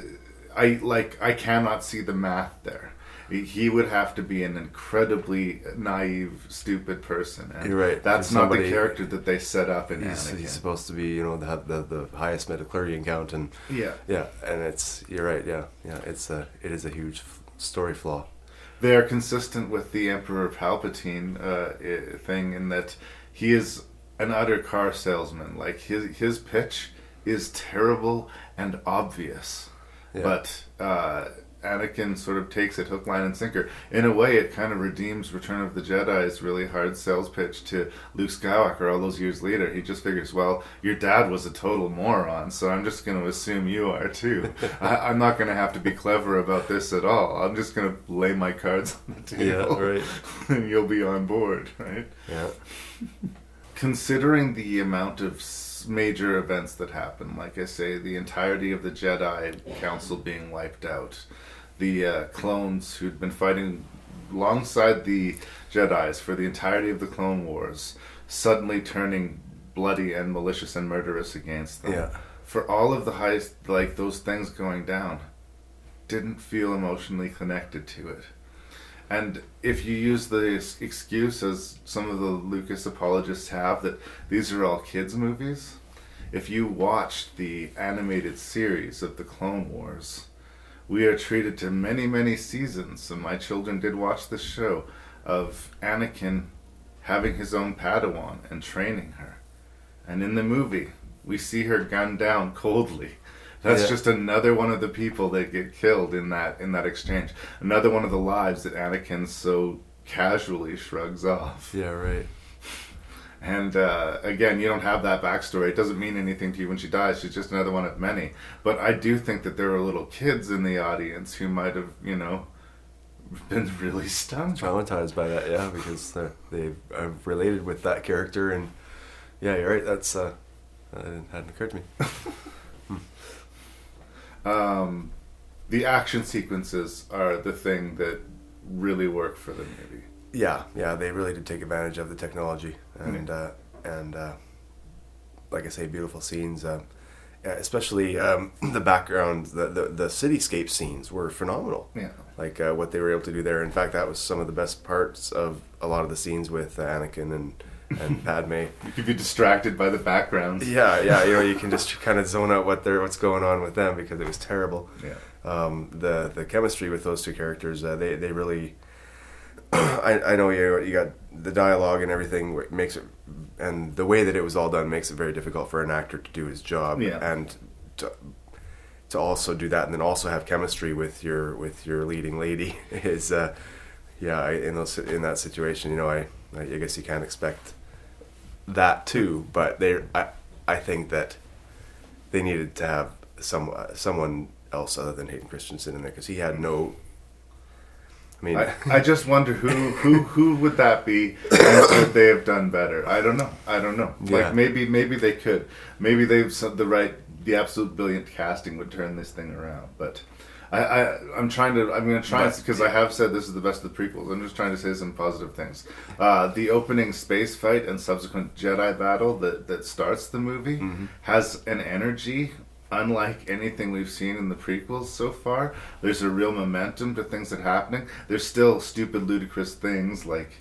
I like I cannot see the math there. He- would have to be an incredibly naive, stupid person. And You're right. That's For not the character that they set up in He's, Anakin. he's supposed to be, you know, the the, the highest metachlorian count, and Yeah. yeah, and it's you're right, yeah, yeah, it's a it is a huge f- story flaw. they are consistent with the Emperor Palpatine uh, thing in that he is an utter car salesman. Like his his pitch is terrible and obvious, Yeah. but uh, Anakin sort of takes it hook, line, and sinker. In a way, it kind of redeems Return of the Jedi's really hard sales pitch to Luke Skywalker all those years later. He just figures, well, your dad was a total moron, so I'm just going to assume you are too. [LAUGHS] I, I'm not going to have to be clever about this at all. I'm just going to lay my cards on the table, Yeah, right. [LAUGHS] and you'll be on board, right? Yeah. [LAUGHS] Considering the amount of major events that happen, like I say, the entirety of the Jedi Council being wiped out, the uh, clones who'd been fighting alongside the Jedi's for the entirety of the Clone Wars, suddenly turning bloody and malicious and murderous against them. Yeah. For all of the highest, like those things going down, didn't feel emotionally connected to it. And if you use the excuse, as some of the Lucas apologists have, that these are all kids' movies, if you watched the animated series of the Clone Wars, we are treated to many, many seasons, and my children did watch this show, of Anakin having his own Padawan and training her. And in the movie, we see her gunned down coldly That's Yeah. just another one of the people that get killed in that in that exchange. Another one of the lives that Anakin so casually shrugs off. Yeah, right. And uh, again, you don't have that backstory. It doesn't mean anything to you when she dies. She's just another one of many. But I do think that there are little kids in the audience who might have, you know, been really stunned. traumatized by that, yeah, because they're- related with that character, and yeah, you're right. That's uh, that hadn't occurred to me. [LAUGHS] Um, the action sequences are the thing that really work for the movie. Yeah, yeah, they really did take advantage of the technology, and uh, and uh, like I say, beautiful scenes. Uh, especially um, [CLEARS THROAT] the background, the, the the cityscape scenes were phenomenal. Yeah. like uh, what they were able to do there. In fact, that was some of the best parts of a lot of the scenes with Anakin and and Padme. You could be distracted by the backgrounds. Yeah, yeah, you know, you can just kind of zone out what they're what's going on with them because it was terrible. Yeah. Um, the the chemistry with those two characters, uh, they they really. [CLEARS THROAT] I, I know you you got the dialogue and everything makes it, and the way that it was all done makes it very difficult for an actor to do his job Yeah. and to to also do that and then also have chemistry with your with your leading lady [LAUGHS] is uh, yeah in those in that situation you know I I guess you can't expect that too but they I I think that they needed to have some uh, someone else other than Hayden Christensen in there because he had no I mean I, I just wonder who who who would that be and could they have done better? I don't know. I don't know. Yeah. like maybe maybe they could. Maybe they've said the right the absolute brilliant casting would turn this thing around but I, I I'm trying to I'm gonna try But- because I have said this is the best of the prequels. I'm just trying to say some positive things. Uh, the opening space fight and subsequent Jedi battle that that starts the movie Mm-hmm. has an energy unlike anything we've seen in the prequels so far. There's a real momentum to things that are happening. There's still stupid, ludicrous things like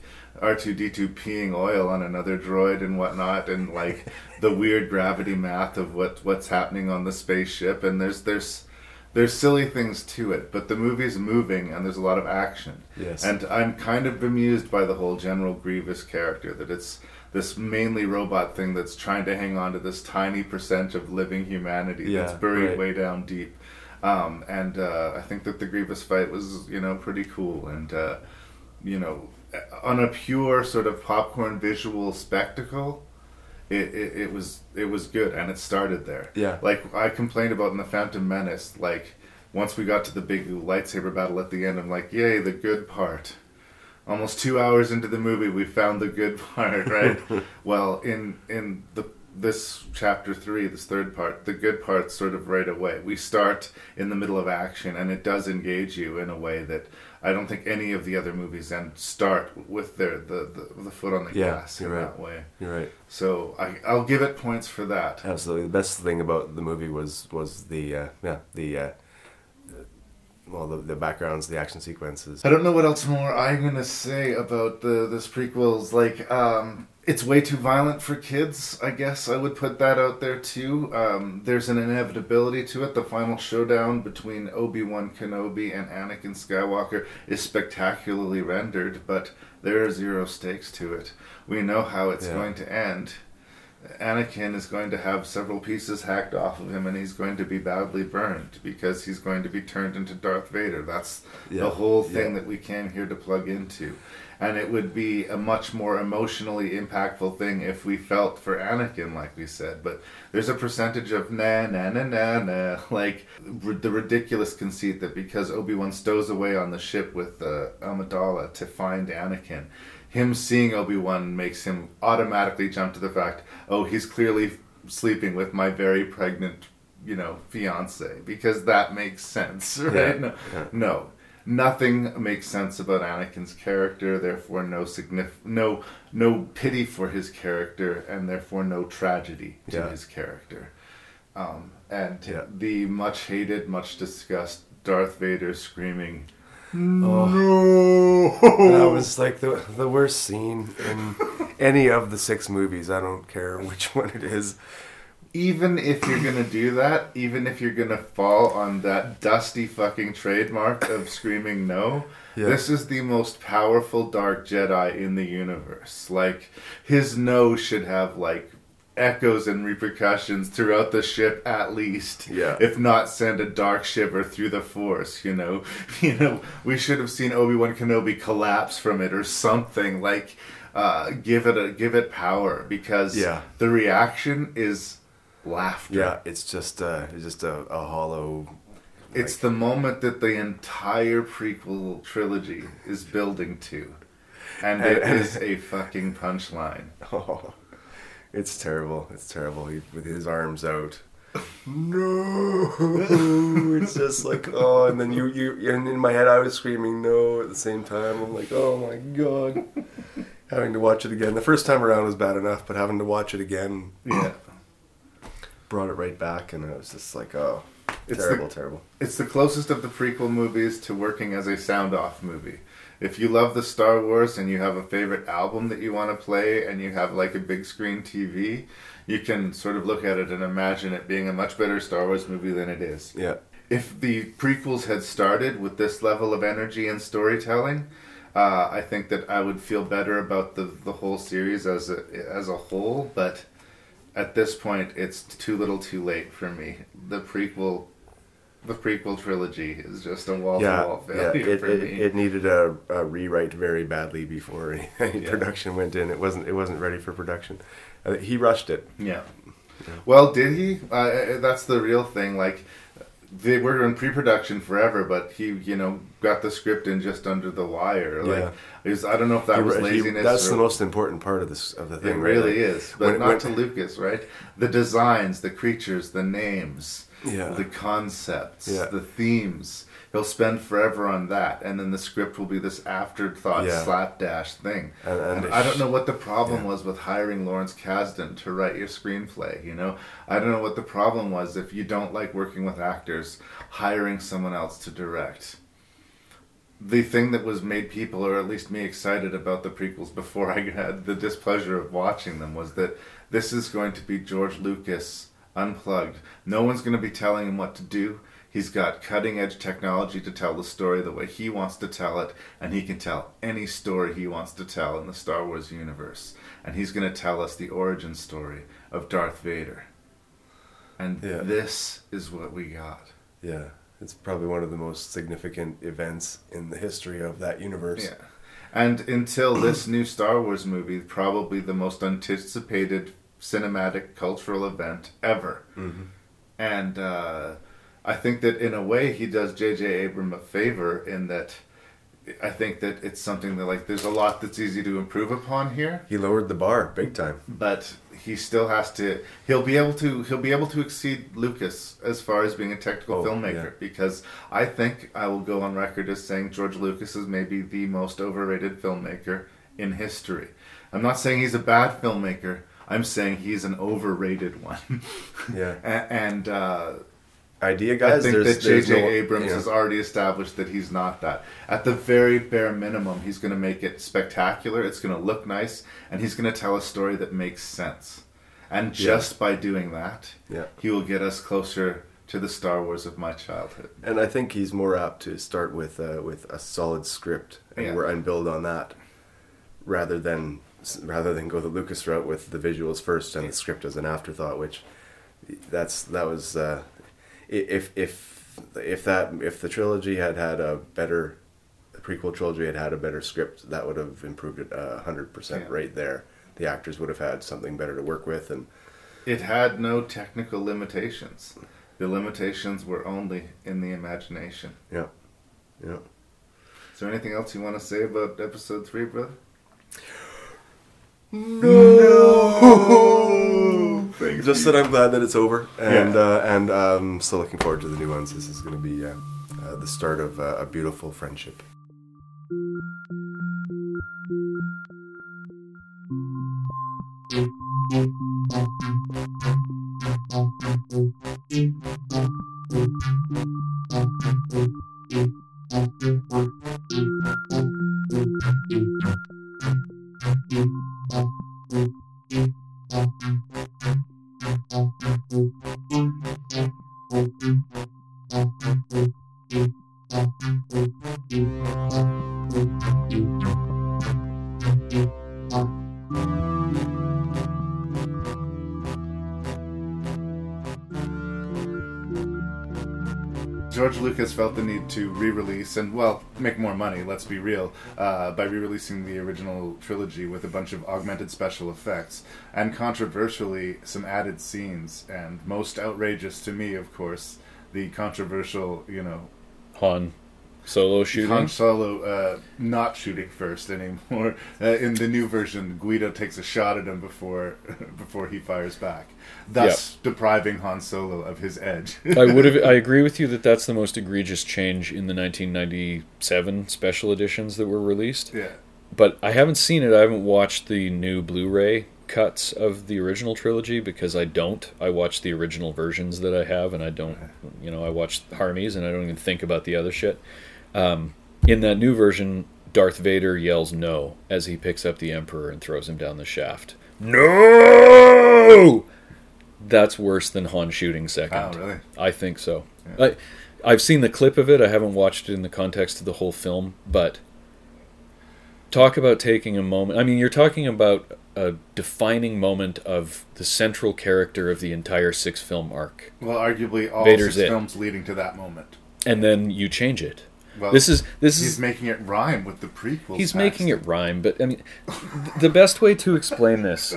R2D2 peeing oil on another droid and whatnot, and like the weird gravity math of what what's happening on the spaceship. And there's there's there's silly things to it, but the movie's moving and there's a lot of action. Yes. And I'm kind of bemused by the whole General Grievous character that it's this mainly robot thing that's trying to hang on to this tiny percent of living humanity that's buried right. way down deep. Um, and uh, I think that the Grievous fight was, you know, pretty cool. And, uh, you know, on a pure sort of popcorn visual spectacle, it, it, it was it was good and it started there. Yeah. Like I complained about in the Phantom Menace, like once we got to the big lightsaber battle at the end, I'm like, yay, the good part. Almost two hours into the movie, we found the good [LAUGHS] part, right? [LAUGHS] well, in in the this chapter three, this third part, the good part sort of right away. We start in the middle of action, and it does engage you in a way that I don't think any of the other movies and start with their the, the, the foot on the Yeah, gas in right. that way. You're right. So I, I'll give it points for that. Absolutely, the best thing about the movie was was the uh, yeah the uh, well the, the backgrounds, the action sequences. I don't know what else more I'm gonna say about the this prequels. Like, um, it's way too violent for kids. I guess I would put that out there too. Um, there's an inevitability to it. The final showdown between Obi Wan Kenobi and Anakin Skywalker is spectacularly rendered, but there are zero stakes to it. We know how it's Yeah. going to end. Anakin is going to have several pieces hacked off of him, and he's going to be badly burned because he's going to be turned into Darth Vader. That's Yeah. the whole thing Yeah. that we came here to plug into. And it would be a much more emotionally impactful thing if we felt for Anakin, like we said. But there's a percentage of na na na na na, like r- the ridiculous conceit that because Obi Wan stows away on the ship with uh, Amidala to find Anakin, him seeing Obi Wan makes him automatically jump to the fact, oh, he's clearly sleeping with my very pregnant, you know, fiance because that makes sense, [LAUGHS] right? Yeah, No, yeah. no, nothing makes sense about Anakin's character. Therefore, no signif- no no pity for his character, and therefore no tragedy to Yeah. his character. Um, and Yeah. the much hated, much discussed Darth Vader screaming. Oh, that was like the the worst scene in any of the six movies. I don't care which one it is. Even if you're gonna do that, even if you're gonna fall on that dusty fucking trademark of screaming no, Yeah. this is the most powerful Dark Jedi in the universe. Like his no should have like echoes and repercussions throughout the ship at least. Yeah. If not send a dark shiver through the force, you know. [LAUGHS] You know, we should have seen Obi-Wan Kenobi collapse from it or something like uh, give it a give it power because Yeah. the reaction is laughter. Yeah, it's just uh, it's just a, a hollow. It's the moment that the entire prequel trilogy is building to. And it is a fucking punchline. [LAUGHS] Oh, it's terrible. It's terrible. He, with his arms out. No, [LAUGHS] it's just like oh, and then you you and in my head I was screaming no at the same time. I'm like oh my god, [LAUGHS] having to watch it again. The first time around was bad enough, but having to watch it again, Yeah. [CLEARS THROAT] brought it right back, and I was just like oh, It's terrible, the, terrible. It's the closest of the prequel movies to working as a sound off movie. If you love the Star Wars and you have a favorite album that you want to play and you have like a big screen TV, you can sort of look at it and imagine it being a much better Star Wars movie than it is. Yeah. If the prequels had started with this level of energy and storytelling, uh, I think that I would feel better about the, the whole series as a, as a whole, but at this point it's too little too late for me. The prequel the prequel trilogy is just a wall to Yeah, yeah. failure It, for it, me. it needed a, a rewrite very badly before any, [LAUGHS] any Yeah. production went in. It wasn't it wasn't ready for production. Uh, he rushed it. Yeah. Well, did he? Uh, that's the real thing. Like, they were in pre-production forever, but he, you know, got the script in just under the wire. Like, Yeah. it was, I don't know if that He- was he- laziness. that's or- the most important part of this of the It thing. right? really is, but when- not when- to Lucas, right? The designs, the creatures, the names, Yeah. the concepts, Yeah. the themes. He'll spend forever on that, and then the script will be this afterthought Yeah. slapdash thing. And- and And I don't know what the problem yeah. was with hiring Lawrence Kasdan to write your screenplay. You know, I don't know what the problem was if you don't like working with actors, hiring someone else to direct the thing that was made people, or at least me, excited about the prequels before I had the displeasure of watching them was that this is going to be George Lucas unplugged. No one's going to be telling him what to do. He's got cutting edge technology to tell the story the way he wants to tell it, and he can tell any story he wants to tell in the Star Wars universe. And he's going to tell us the origin story of Darth Vader. And Yeah. this is what we got. Yeah, it's probably one of the most significant events in the history of that universe. Yeah. And until this new Star Wars movie, probably the most anticipated cinematic cultural event ever. Mhm. And uh, I think that in a way he does J.J. Abram a favor in that I think that it's something that like there's a lot that's easy to improve upon here, He lowered the bar big time. but he still has to. He'll be able to. He'll be able to exceed Lucas as far as being a technical Oh, filmmaker yeah. because I think I will go on record as saying George Lucas is maybe the most overrated filmmaker in history. I'm not saying he's a bad filmmaker. I'm saying he's an overrated one. [LAUGHS] Yeah. [LAUGHS] A- and uh, Idea I think there's, that J.J. no- Abrams yeah. has already established that he's not that. At the very bare minimum, he's going to make it spectacular. It's going to look nice, and he's going to tell a story that makes sense. And Yeah. just by doing that, Yeah. he will get us closer to the Star Wars of my childhood. And I think he's more apt to start with uh, with a solid script and, Yeah. and build on that, rather than rather than go the Lucas route with the visuals first and the script as an afterthought. Which that's that was uh, if if if that if the trilogy had had a better the prequel trilogy had had a better script, that would have improved it a hundred percent Yeah. right there. The actors would have had something better to work with, and It had no technical limitations. The limitations were only in the imagination. yeah, yeah. Is there anything else you want to say about episode three, brother? No. [LAUGHS] Just that I'm glad that it's over, and yeah. uh, and um, still looking forward to the new ones. This is going to be uh, uh, the start of uh, a beautiful friendship. Thank you. George Lucas felt the need to re-release and well make more money. Let's be real uh, by re-releasing the original trilogy with a bunch of augmented special effects and controversially some added scenes. And most outrageous to me, of course, the controversial, you know, Han Solo shooting. Han Solo uh, not shooting first anymore. [LAUGHS] Uh, in the new version, Greedo takes a shot at him before [LAUGHS] before he fires back, thus depriving Han Solo of his edge. [LAUGHS] I would have. I agree with you that that's the most egregious change in the 1997 special editions that were released. Yeah. But I haven't seen it. I haven't watched the new Blu-ray cuts of the original trilogy because I don't. I watch the original versions that I have, and I don't. You know, I watch Harmy's, and I don't even think about the other shit. Um, in that new version, Darth Vader yells "No" as he picks up the Emperor and throws him down the shaft. No. That's worse than Han shooting second. Oh, really? I think so. I, I've seen the clip of it. I haven't watched it in the context of the whole film, but talk about taking a moment. I mean, you're talking about a defining moment of the central character of the entire six film arc. well, arguably all Vader's six it. films leading to that moment. And then you change it. Well, this is this he's is making it rhyme with the prequels. He's making it rhyme, but I mean, the best way to explain this,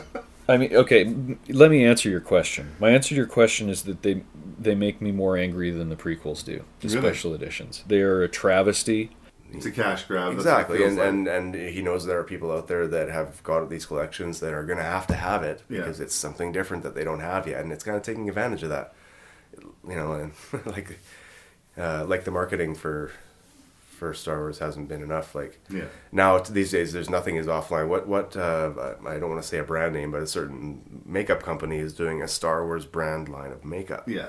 I mean, okay, let me answer your question. My answer to your question is that they they make me more angry than the prequels do. The Really? special editions, they are a travesty. It's a cash grab. that's what it Exactly, and, like. and and he knows there are people out there that have got these collections that are going to have to have it Yeah. because it's something different that they don't have yet, and it's kind of taking advantage of that. You know, and [LAUGHS] like uh, like the marketing for for Star Wars hasn't been enough. Like Yeah. now these days, there's nothing is offline. What what uh, I don't want to say a brand name, but a certain makeup company is doing a Star Wars brand line of makeup. Yeah.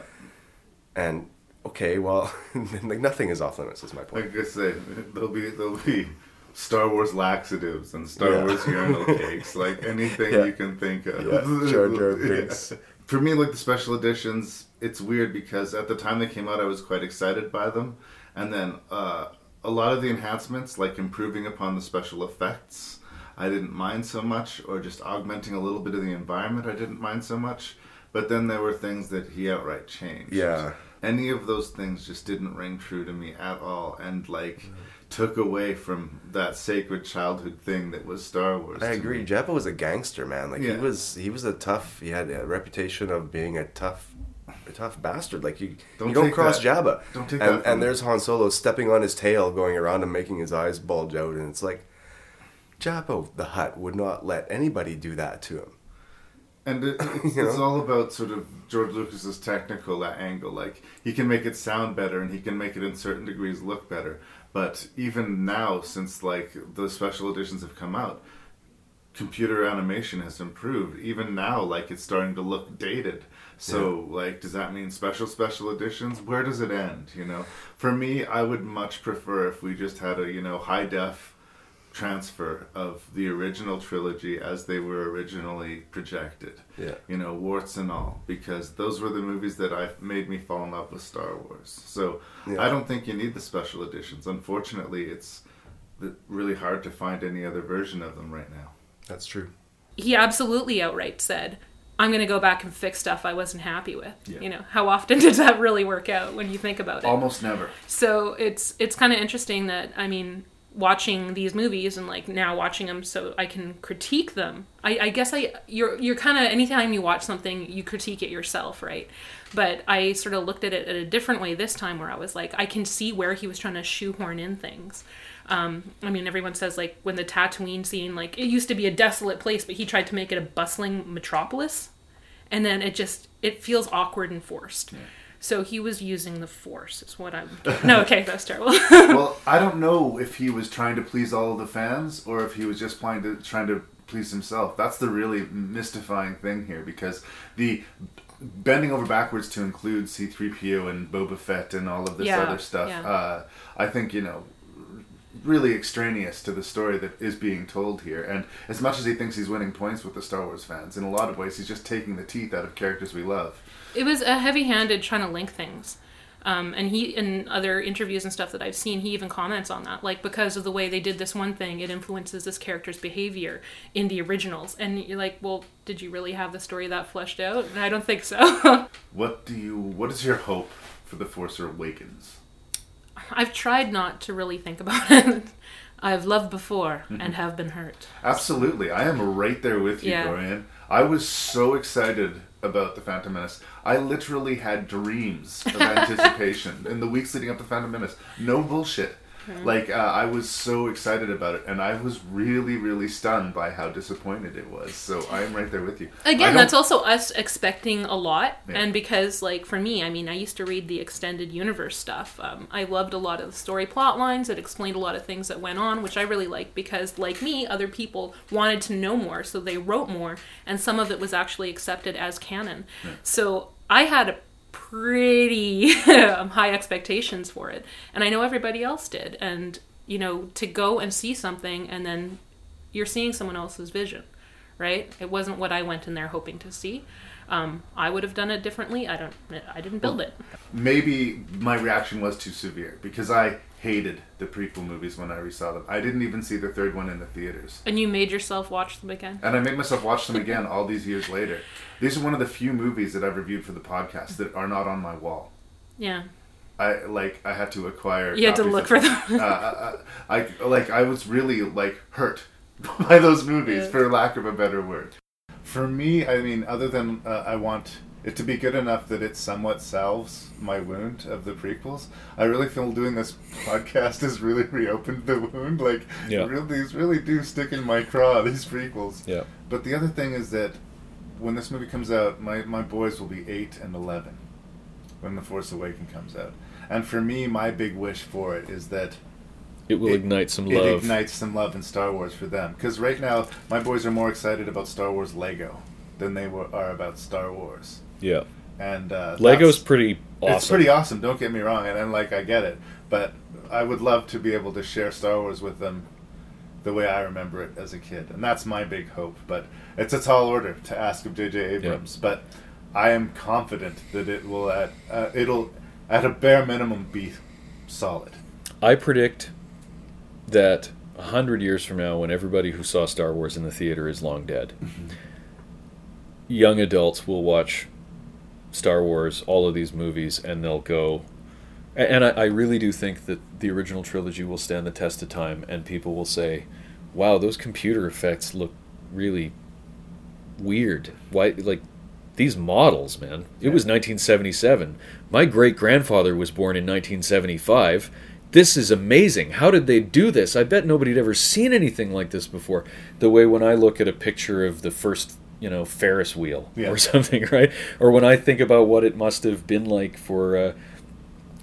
and okay, well, [LAUGHS] like nothing is off limits. Is my point. Like I say, there'll be there'll be Star Wars laxatives and Star Yeah. Wars urinal [LAUGHS] cakes, like anything Yeah. you can think of. Yeah, Jar Jar [LAUGHS] Binks. For me, like the special editions, it's weird because at the time they came out, I was quite excited by them, and then uh, a lot of the enhancements, like improving upon the special effects, I didn't mind so much, or just augmenting a little bit of the environment, I didn't mind so much. But then there were things that he outright changed Yeah. any of those things just didn't ring true to me at all and like took away from that sacred childhood thing that was Star Wars. I agree. me. Jabba was a gangster, man. Like Yeah. he was, he was a tough. He had a reputation of being a tough, a tough bastard. Like you, Don't you don't cross that- Jabba. don't take and, that And me. there's Han Solo stepping on his tail, going around and making his eyes bulge out, and it's like, Jabba the Hutt would not let anybody do that to him. And it, [LAUGHS] it's, it's all about sort of George Lucas's technical uh, angle. Like he can make it sound better, and he can make it in certain degrees look better. But even now, since like the special editions have come out, computer animation has improved. Even now, like it's starting to look dated. So, like, does that mean special special editions? Where does it end? You know, for me, I would much prefer if we just had a you know high def transfer of the original trilogy as they were originally projected. Yeah. You know, warts and all, because those were the movies that I made me fall in love with Star Wars. So Yeah. I don't think you need the special editions. Unfortunately, it's really hard to find any other version of them right now. That's true. he absolutely outright said, "I'm going to go back and fix stuff I wasn't happy with." Yeah. You know, how often [LAUGHS] does that really work out when you think about it? Almost never. So it's it's kind of interesting that I mean, watching these movies and like now watching them so I can critique them. I, I guess I you're you're kind of anytime you watch something you critique it yourself, right? But I sort of looked at it in a different way this time, where I was like, I can see where he was trying to shoehorn in things. Um, I mean, everyone says like when the Tatooine scene, like it used to be a desolate place, but he tried to make it a bustling metropolis, and then it just it feels awkward and forced. So he was using the force, is what I'm. [LAUGHS] No, okay, that's terrible. [LAUGHS] well, I don't know if he was trying to please all of the fans or if he was just trying to trying to please himself. That's the really mystifying thing here because the bending over backwards to include C3PO and Boba Fett and all of this Yeah, other stuff. yeah. Uh, I think you know really extraneous to the story that is being told here. And as much as he thinks he's winning points with the Star Wars fans, in a lot of ways he's just taking the teeth out of characters we love. it was a heavy-handed trying to link things um, and he in other interviews and stuff that i've seen he even comments on that like because of the way they did this one thing it influences this character's behavior in the originals and you're like well did you really have the story that fleshed out and i don't think so [LAUGHS] What do you? What is your hope for the Force Awakens? I've tried not to really think about [LAUGHS] it. I've loved before Mhm. and have been hurt. Absolutely. I am right there with you, Yeah. Dorion. I was so excited about The Phantom Menace. I literally had dreams of [LAUGHS] anticipation in the weeks leading up to Phantom Menace. No bullshit. Mhm. Like, uh, I was so excited about it, and I was really, really stunned by how disappointed it was. So I'm right there with you. Again, that's also us expecting a lot, Yeah. and because, like, for me, I mean, I used to read the extended universe stuff. Um, I loved a lot of the story plot lines. It explained a lot of things that went on, which I really liked because, like me, other people wanted to know more, so they wrote more, and some of it was actually accepted as canon. So I had a pretty [LAUGHS] high expectations for it, and I know everybody else did. And you know, to go and see something, and then you're seeing someone else's vision right? It wasn't what I went in there hoping to see. Um, I would have done it differently. I don't. I didn't build it. maybe my reaction was too severe because I hated the prequel movies when I resaw them. I didn't even see the third one in the theaters. And you made yourself watch them again. And I made myself watch them again all these years later. These are one of the few movies that I've reviewed for the podcast that are not on my wall. Yeah. I like I had to acquire. You had to look of for them. them. uh, uh, I like I was really like hurt [LAUGHS] by those movies, Yeah. for lack of a better word. For me, I mean, other than uh, I want it to be good enough that it somewhat salves my wound of the prequels. I really feel doing this podcast has really [LAUGHS] reopened the wound. Like, Yeah. really, these really do stick in my craw. [LAUGHS] These prequels. Yeah. But the other thing is that when this movie comes out, my, my boys will be 8 and 11 when The Force Awakens comes out. And for me, my big wish for it is that It will ignite some love. it ignites some love in Star Wars for them. Because right now, my boys are more excited about Star Wars Lego than they were, are about Star Wars. Yeah. And uh, Lego's pretty awesome. It's pretty awesome. Don't get me wrong, and, and like I get it, but I would love to be able to share Star Wars with them the way I remember it as a kid, and that's my big hope. But it's a tall order to ask of J.J. Abrams, but I am confident that it will at uh, it'll at a bare minimum be solid. I predict that a hundred years from now, when everybody who saw Star Wars in the theater is long dead, [LAUGHS] young adults will watch Star Wars, all of these movies, and they'll go. And I, I really do think that the original trilogy will stand the test of time, and people will say, "Wow, those computer effects look really weird. Why, like." These models, man. It was 1977. My great grandfather was born in 1975 this is amazing. How did they do this? I bet nobody had ever seen anything like this before. The way when I look at a picture of the first, you know, Ferris wheel Yeah. or [LAUGHS] something, right? Or when I think about what it must have been like for uh,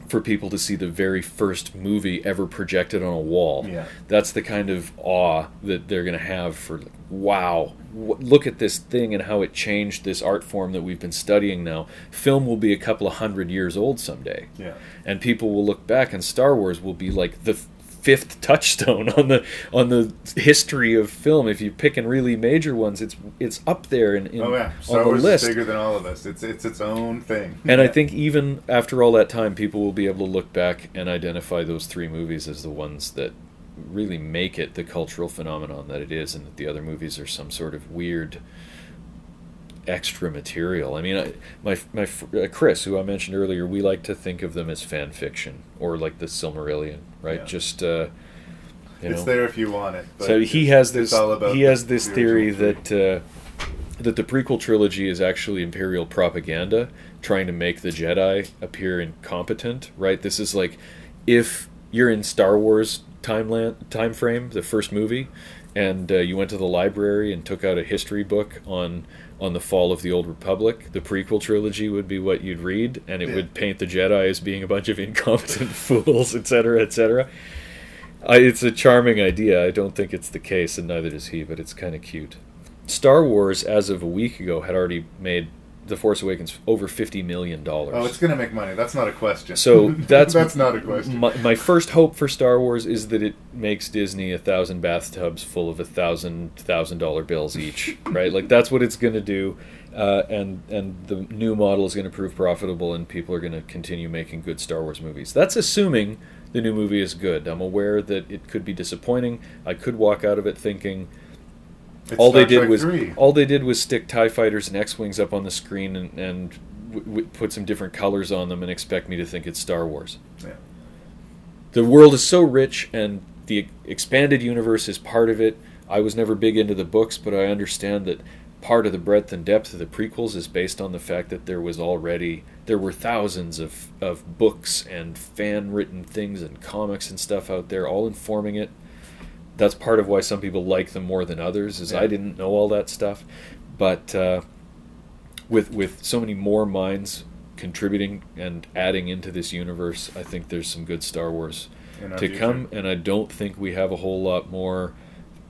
for people to see the very first movie ever projected on a wall. Yeah. That's the kind of awe that they're going to have for wow, w- look at this thing and how it changed this art form that we've been studying now. Film will be a couple of hundred years old someday. Yeah. And people will look back and Star Wars will be like the fifth touchstone on the on the history of film. If you pick in really major ones, it's it's up there in, in oh yeah, Star on the Wars list. is bigger than all of us. It's it's its own thing. And I think even after all that time, people will be able to look back and identify those three movies as the ones that really make it the cultural phenomenon that it is, and that the other movies are some sort of weird extra material. I mean, I, my my uh, Chris, who I mentioned earlier, we like to think of them as fan fiction or like the Silmarillion, right? Yeah. Just uh, you It's know. there if you want it, but so he has this. he has this theory that uh, that the prequel trilogy is actually imperial propaganda, trying to make the Jedi appear incompetent. Right? This is like if you're in Star Wars timeline time frame, the first movie, and uh, you went to the library and took out a history book on on the fall of the old republic the prequel trilogy would be what you'd read and it Yeah. would paint the jedi as being a bunch of [LAUGHS] incompetent fools etc etc I, it's a charming idea. I don't think it's the case, and neither does he, but it's kind of cute. Star Wars, as of a week ago, had already made The Force Awakens over $50 million. Oh, it's gonna make money. That's not a question. So [LAUGHS] that's that's not a question. My, my first hope for Star Wars is that it makes Disney a thousand bathtubs full of a thousand thousand dollar bills each, [LAUGHS] right? Like that's what it's going to do, uh, and and the new model is going to prove profitable, and people are going to continue making good Star Wars movies. That's assuming the new movie is good. I'm aware that it could be disappointing. I could walk out of it thinking. It's all they did Trek was 3. all they did was stick Tie fighters and X wings up on the screen and, and w- w- put some different colors on them and expect me to think it's Star Wars. Yeah. the world is so rich and the expanded universe is part of it. I was never big into the books, but I understand that part of the breadth and depth of the prequels is based on the fact that there was already there were thousands of, of books and fan written things and comics and stuff out there all informing it that's part of why some people like them more than others is Yeah. i didn't know all that stuff but uh, with with so many more minds contributing and adding into this universe i think there's some good star wars to future. come and i don't think we have a whole lot more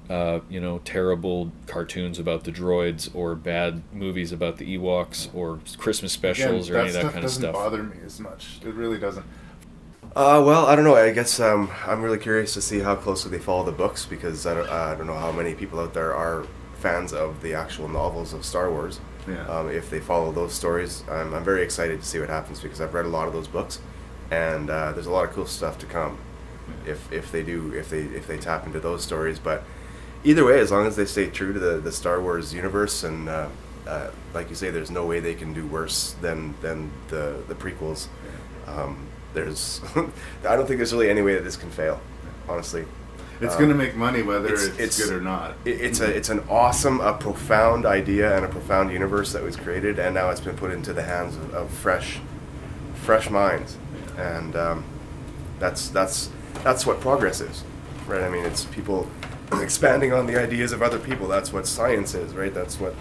uh, you know, terrible cartoons about the droids or bad movies about the Ewoks or Christmas specials Again, or any of that stuff kind of stuff. doesn't bother me as much. It really doesn't. Uh, well, I don't know. I guess um, I'm really curious to see how closely they follow the books because I don't, uh, I don't know how many people out there are fans of the actual novels of Star Wars. Yeah. Um, if they follow those stories, I'm, I'm very excited to see what happens because I've read a lot of those books, and uh, there's a lot of cool stuff to come. If if they do, if they if they tap into those stories, but either way, as long as they stay true to the, the Star Wars universe, and uh, uh, like you say, there's no way they can do worse than than the the prequels. Um, there's, [LAUGHS] I don't think there's really any way that this can fail. Honestly, It's Um, going to make money whether it's, good or not. it- it's a it's an awesome, a profound idea and a profound universe that was created, and now it's been put into the hands of, of fresh, fresh minds, and um, that's that's that's what progress is, right? I mean, it's people [CLEARS THROAT] expanding on the ideas of other people. That's what science is, right? That's what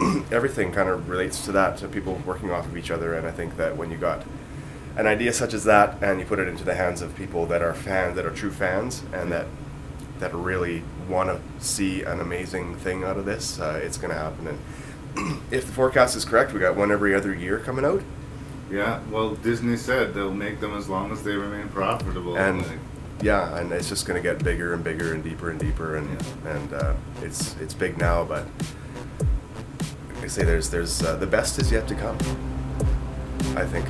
[CLEARS THROAT] everything kind of relates to that, to people working off of each other. And I think that when you got an idea such as that, and you put it into the hands of people that are fans, that are true fans, and that that really want to see an amazing thing out of this, uh, it's going to happen. And [CLEARS THROAT] if the forecast is correct, we got one every other year coming out. Yeah, well, Disney said they'll make them as long as they remain profitable. and Like, yeah, and it's just going to get bigger and bigger and deeper and deeper, and and uh, it's it's big now, but like I say there's there's uh, the best is yet to come. I think.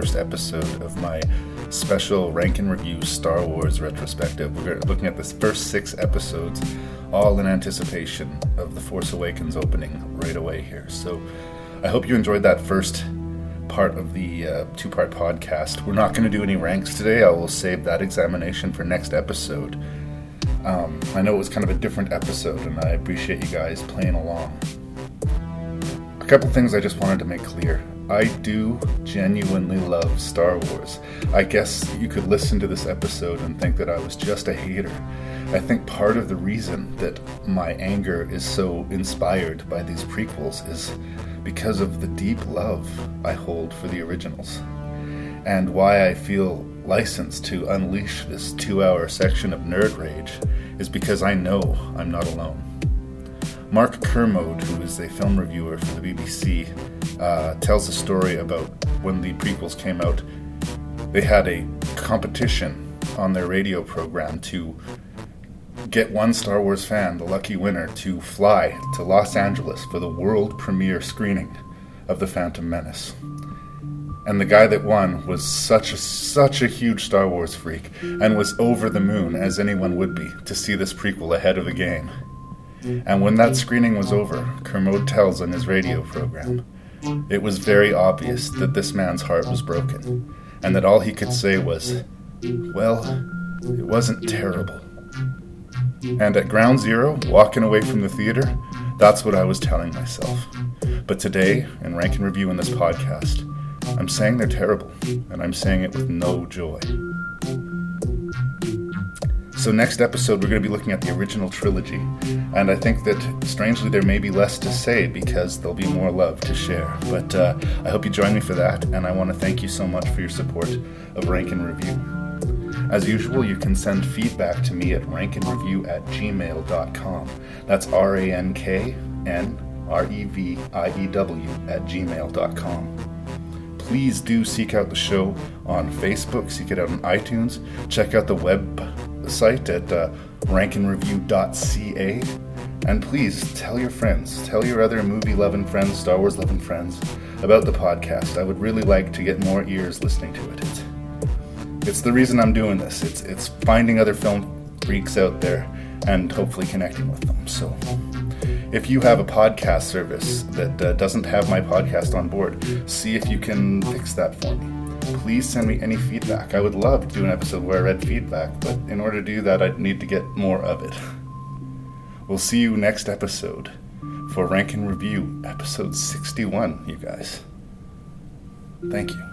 First episode of my special rank and review Star Wars retrospective. We're looking at the first six episodes, all in anticipation of The Force Awakens opening right away here. So I hope you enjoyed that first part of the uh, two part podcast. We're not going to do any ranks today. I will save that examination for next episode. Um, I know it was kind of a different episode, and I appreciate you guys playing along. A couple things I just wanted to make clear. I do genuinely love Star Wars. I guess you could listen to this episode and think that I was just a hater. I think part of the reason that my anger is so inspired by these prequels is because of the deep love I hold for the originals, and why I feel licensed to unleash this two hour section of nerd rage is because I know I'm not alone. Mark Kermode, who is a film reviewer for the BBC, uh, tells a story about when the prequels came out. They had a competition on their radio program to get one Star Wars fan, the lucky winner, to fly to Los Angeles for the world premiere screening of The Phantom Menace. And the guy that won was such a such a huge Star Wars freak and was over the moon as anyone would be to see this prequel ahead of the game. And when that screening was over, Kermode tells on his radio program, it was very obvious that this man's heart was broken, and that all he could say was, Well, it wasn't terrible. And at ground zero, walking away from the theater, that's what I was telling myself. But today, in Rank and Review in this podcast, I'm saying they're terrible, and I'm saying it with no joy. So, next episode, we're going to be looking at the original trilogy, and I think that strangely there may be less to say because there'll be more love to share. But uh, I hope you join me for that, and I want to thank you so much for your support of Rank and Review. As usual, you can send feedback to me at rankandreview at gmail.com. That's R A N K N R E V I E W at gmail.com. please do seek out the show on Facebook, seek it out on iTunes, check out the website at uh, rankinreview.ca, and please tell your friends, tell your other movie loving friends, Star Wars loving friends about the podcast. I would really like to get more ears listening to it. It's, it's the reason I'm doing this. It's it's finding other film freaks out there and hopefully connecting with them. So if you have a podcast service that uh, doesn't have my podcast on board, see if you can fix that for me please send me any feedback. I would love to do an episode where I read feedback, but in order to do that, I'd need to get more of it. We'll see you next episode for Rank and Review, episode 61, you guys. Thank you.